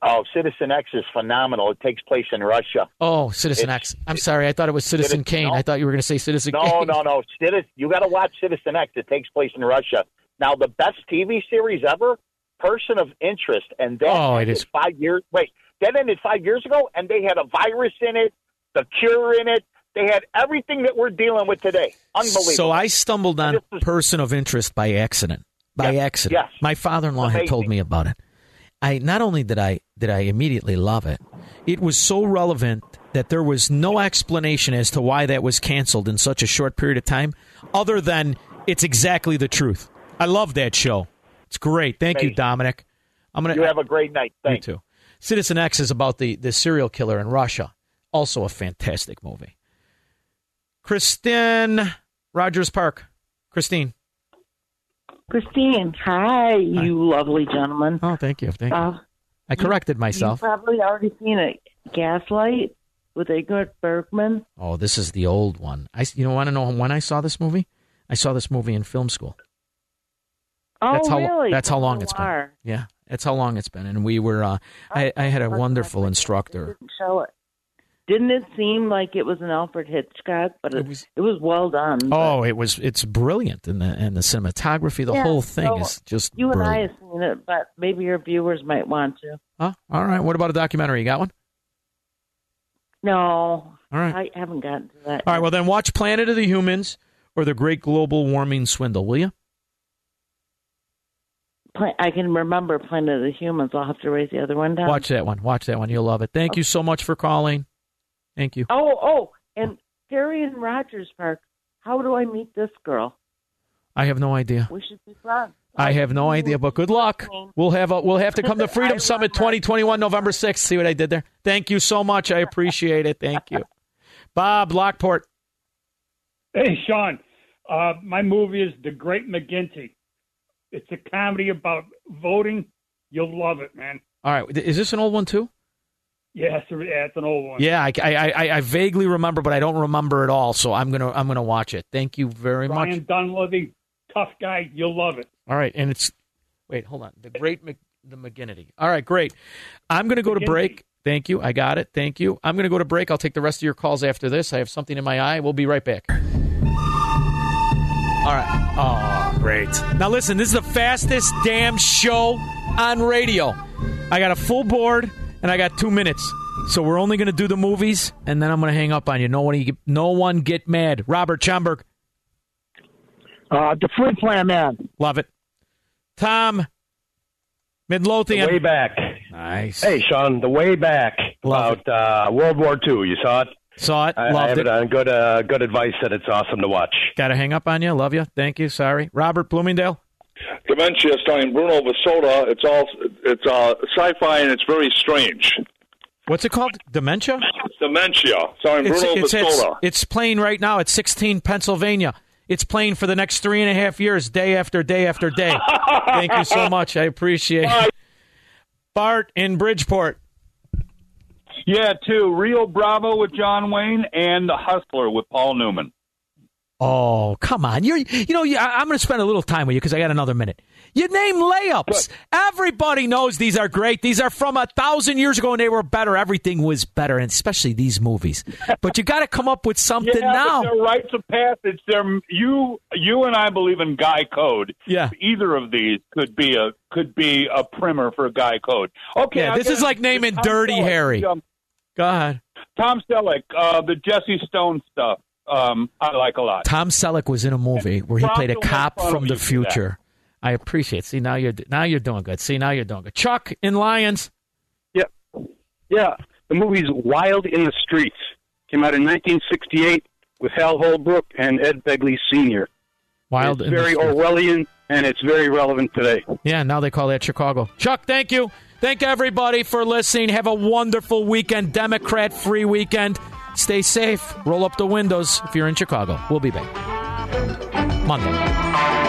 Oh, Citizen X is phenomenal. It takes place in Russia. Oh, Citizen It's- X. I'm sorry. I thought it was Citizen Citizen- Kane. no. I thought you were going to say Citizen No, Kane. no, no. Citizen, you got to watch Citizen X. It takes place in Russia. Now, the best TV series ever, Person of Interest, and that Oh, it is, is. five years. Wait, that ended five years ago, and they had a virus in it, the cure in it. They had everything that we're dealing with today. Unbelievable. So I stumbled on Person of Interest by accident. By accident. yes. My father-in-law had told me about it. I not only did I did I immediately love it, it was so relevant that there was no explanation as to why that was canceled in such a short period of time, other than it's exactly the truth. I love that show. It's great. Thank you, Dominic. I'm gonna you have a great night. Thank you too. Citizen X is about the, the serial killer in Russia. Also a fantastic movie. Christine Rogers Park. Christine. Christine, hi, you lovely gentleman. Oh, thank you. Thank you. Uh, I corrected myself. You've probably already seen it. Gaslight with Ingrid Bergman. Oh, this is the old one. I you know want to know when I saw this movie? I saw this movie in film school. Oh, that's how really? that's how long it's been. Yeah, that's how long it's been. And we were uh, I I had a wonderful instructor. Didn't show it. Didn't it seem like it was an Alfred Hitchcock? But it, was. It was well done. Oh, it was it's brilliant and the and the cinematography, the Yeah, whole thing so is just You and I have seen it, but maybe your viewers might want to. Huh? All right. What about a documentary? You got one? No, All right. I haven't gotten to that. All right. Well, then watch Planet of the Humans or The Great Global Warming Swindle, will you? Pla- I can remember Planet of the Humans. I'll have to raise the other one down. Watch that one. Watch that one. You'll love it. Thank you so much for calling. Thank you. Oh, oh, and Terry and Rogers Park. How do I meet this girl? I have no idea. We should be friends. I have no idea, but good luck. We'll have a, we'll have to come to Freedom Summit 2021 November 6th. See what I did there? Thank you so much. I appreciate it. Thank you. Bob Lockport. Hey, Shaun. Uh, my movie is The Great McGinty. It's a comedy about voting. You'll love it, man. All right. Is this an old one too? Yeah, it's, yeah, it's an old one. Yeah, I, I, I, I vaguely remember, but I don't remember it all. So I'm gonna I'm gonna watch it. Thank you very much. Brian Donlevy, tough guy. You'll love it. All right, and it's wait, hold on. The great Mc, the McGinnity. All right, great. I'm going to go to break. Thank you. I got it. Thank you. I'm going to go to break. I'll take the rest of your calls after this. I have something in my eye. We'll be right back. All right. Oh, great. Now listen, this is the fastest damn show on radio. I got a full board and I got 2 minutes. So we're only going to do the movies and then I'm going to hang up on you. No one no one get mad. Robert Schaumburg. Uh, the Flim-Flam Man. Love it. Tom Midlothian. The way back. Nice. Hey, Shaun, the way back about uh, World War II. You saw it? Saw it. I, I Loved have it. it on good, uh, good advice that it's awesome to watch. Got to hang up on you. Love you. Thank you. Sorry. Robert Bloomingdale. Dementia starring Bruno Vasoda. It's all it's uh, sci-fi and it's very strange. What's it called? Dementia? Dementia starring It's, Bruno it's, it's, Vasoda. it's playing right now at 16 Pennsylvania. It's playing for the next three and a half years, day after day after day. Thank you so much. I appreciate it. Bart in Bridgeport. Yeah, two. Rio Bravo with John Wayne and The Hustler with Paul Newman. Oh, come on. You're, you know, you- I'm going to spend a little time with you because I got another minute. You name layups. Everybody knows these are great. These are from a thousand years ago and they were better. Everything was better, and especially these movies. But you got to come up with something yeah, now. They're rites of passage. They're, you, you and I believe in Guy Code. Yeah. Either of these could be a could be a primer for Guy Code. Okay. Yeah, this is like naming Dirty Harry. um, Go ahead. Tom Selleck, uh, the Jesse Stone stuff. Um, I like a lot. Tom Selleck was in a movie where he Rob played a cop from the you for that. future. I appreciate. it. See now you're now you're doing good. See now you're doing good. Chuck in Lyons. Yeah, yeah. The movie's Wild in the Streets. Came out in 1968 with Hal Holbrook and Ed Begley Sr. Wild It's in very Streets. Orwellian, and it's very relevant today. Yeah, now they call that Chicago. Chuck, thank you. Thank everybody for listening. Have a wonderful weekend, Democrat free weekend. Stay safe. Roll up the windows if you're in Chicago. We'll be back Monday.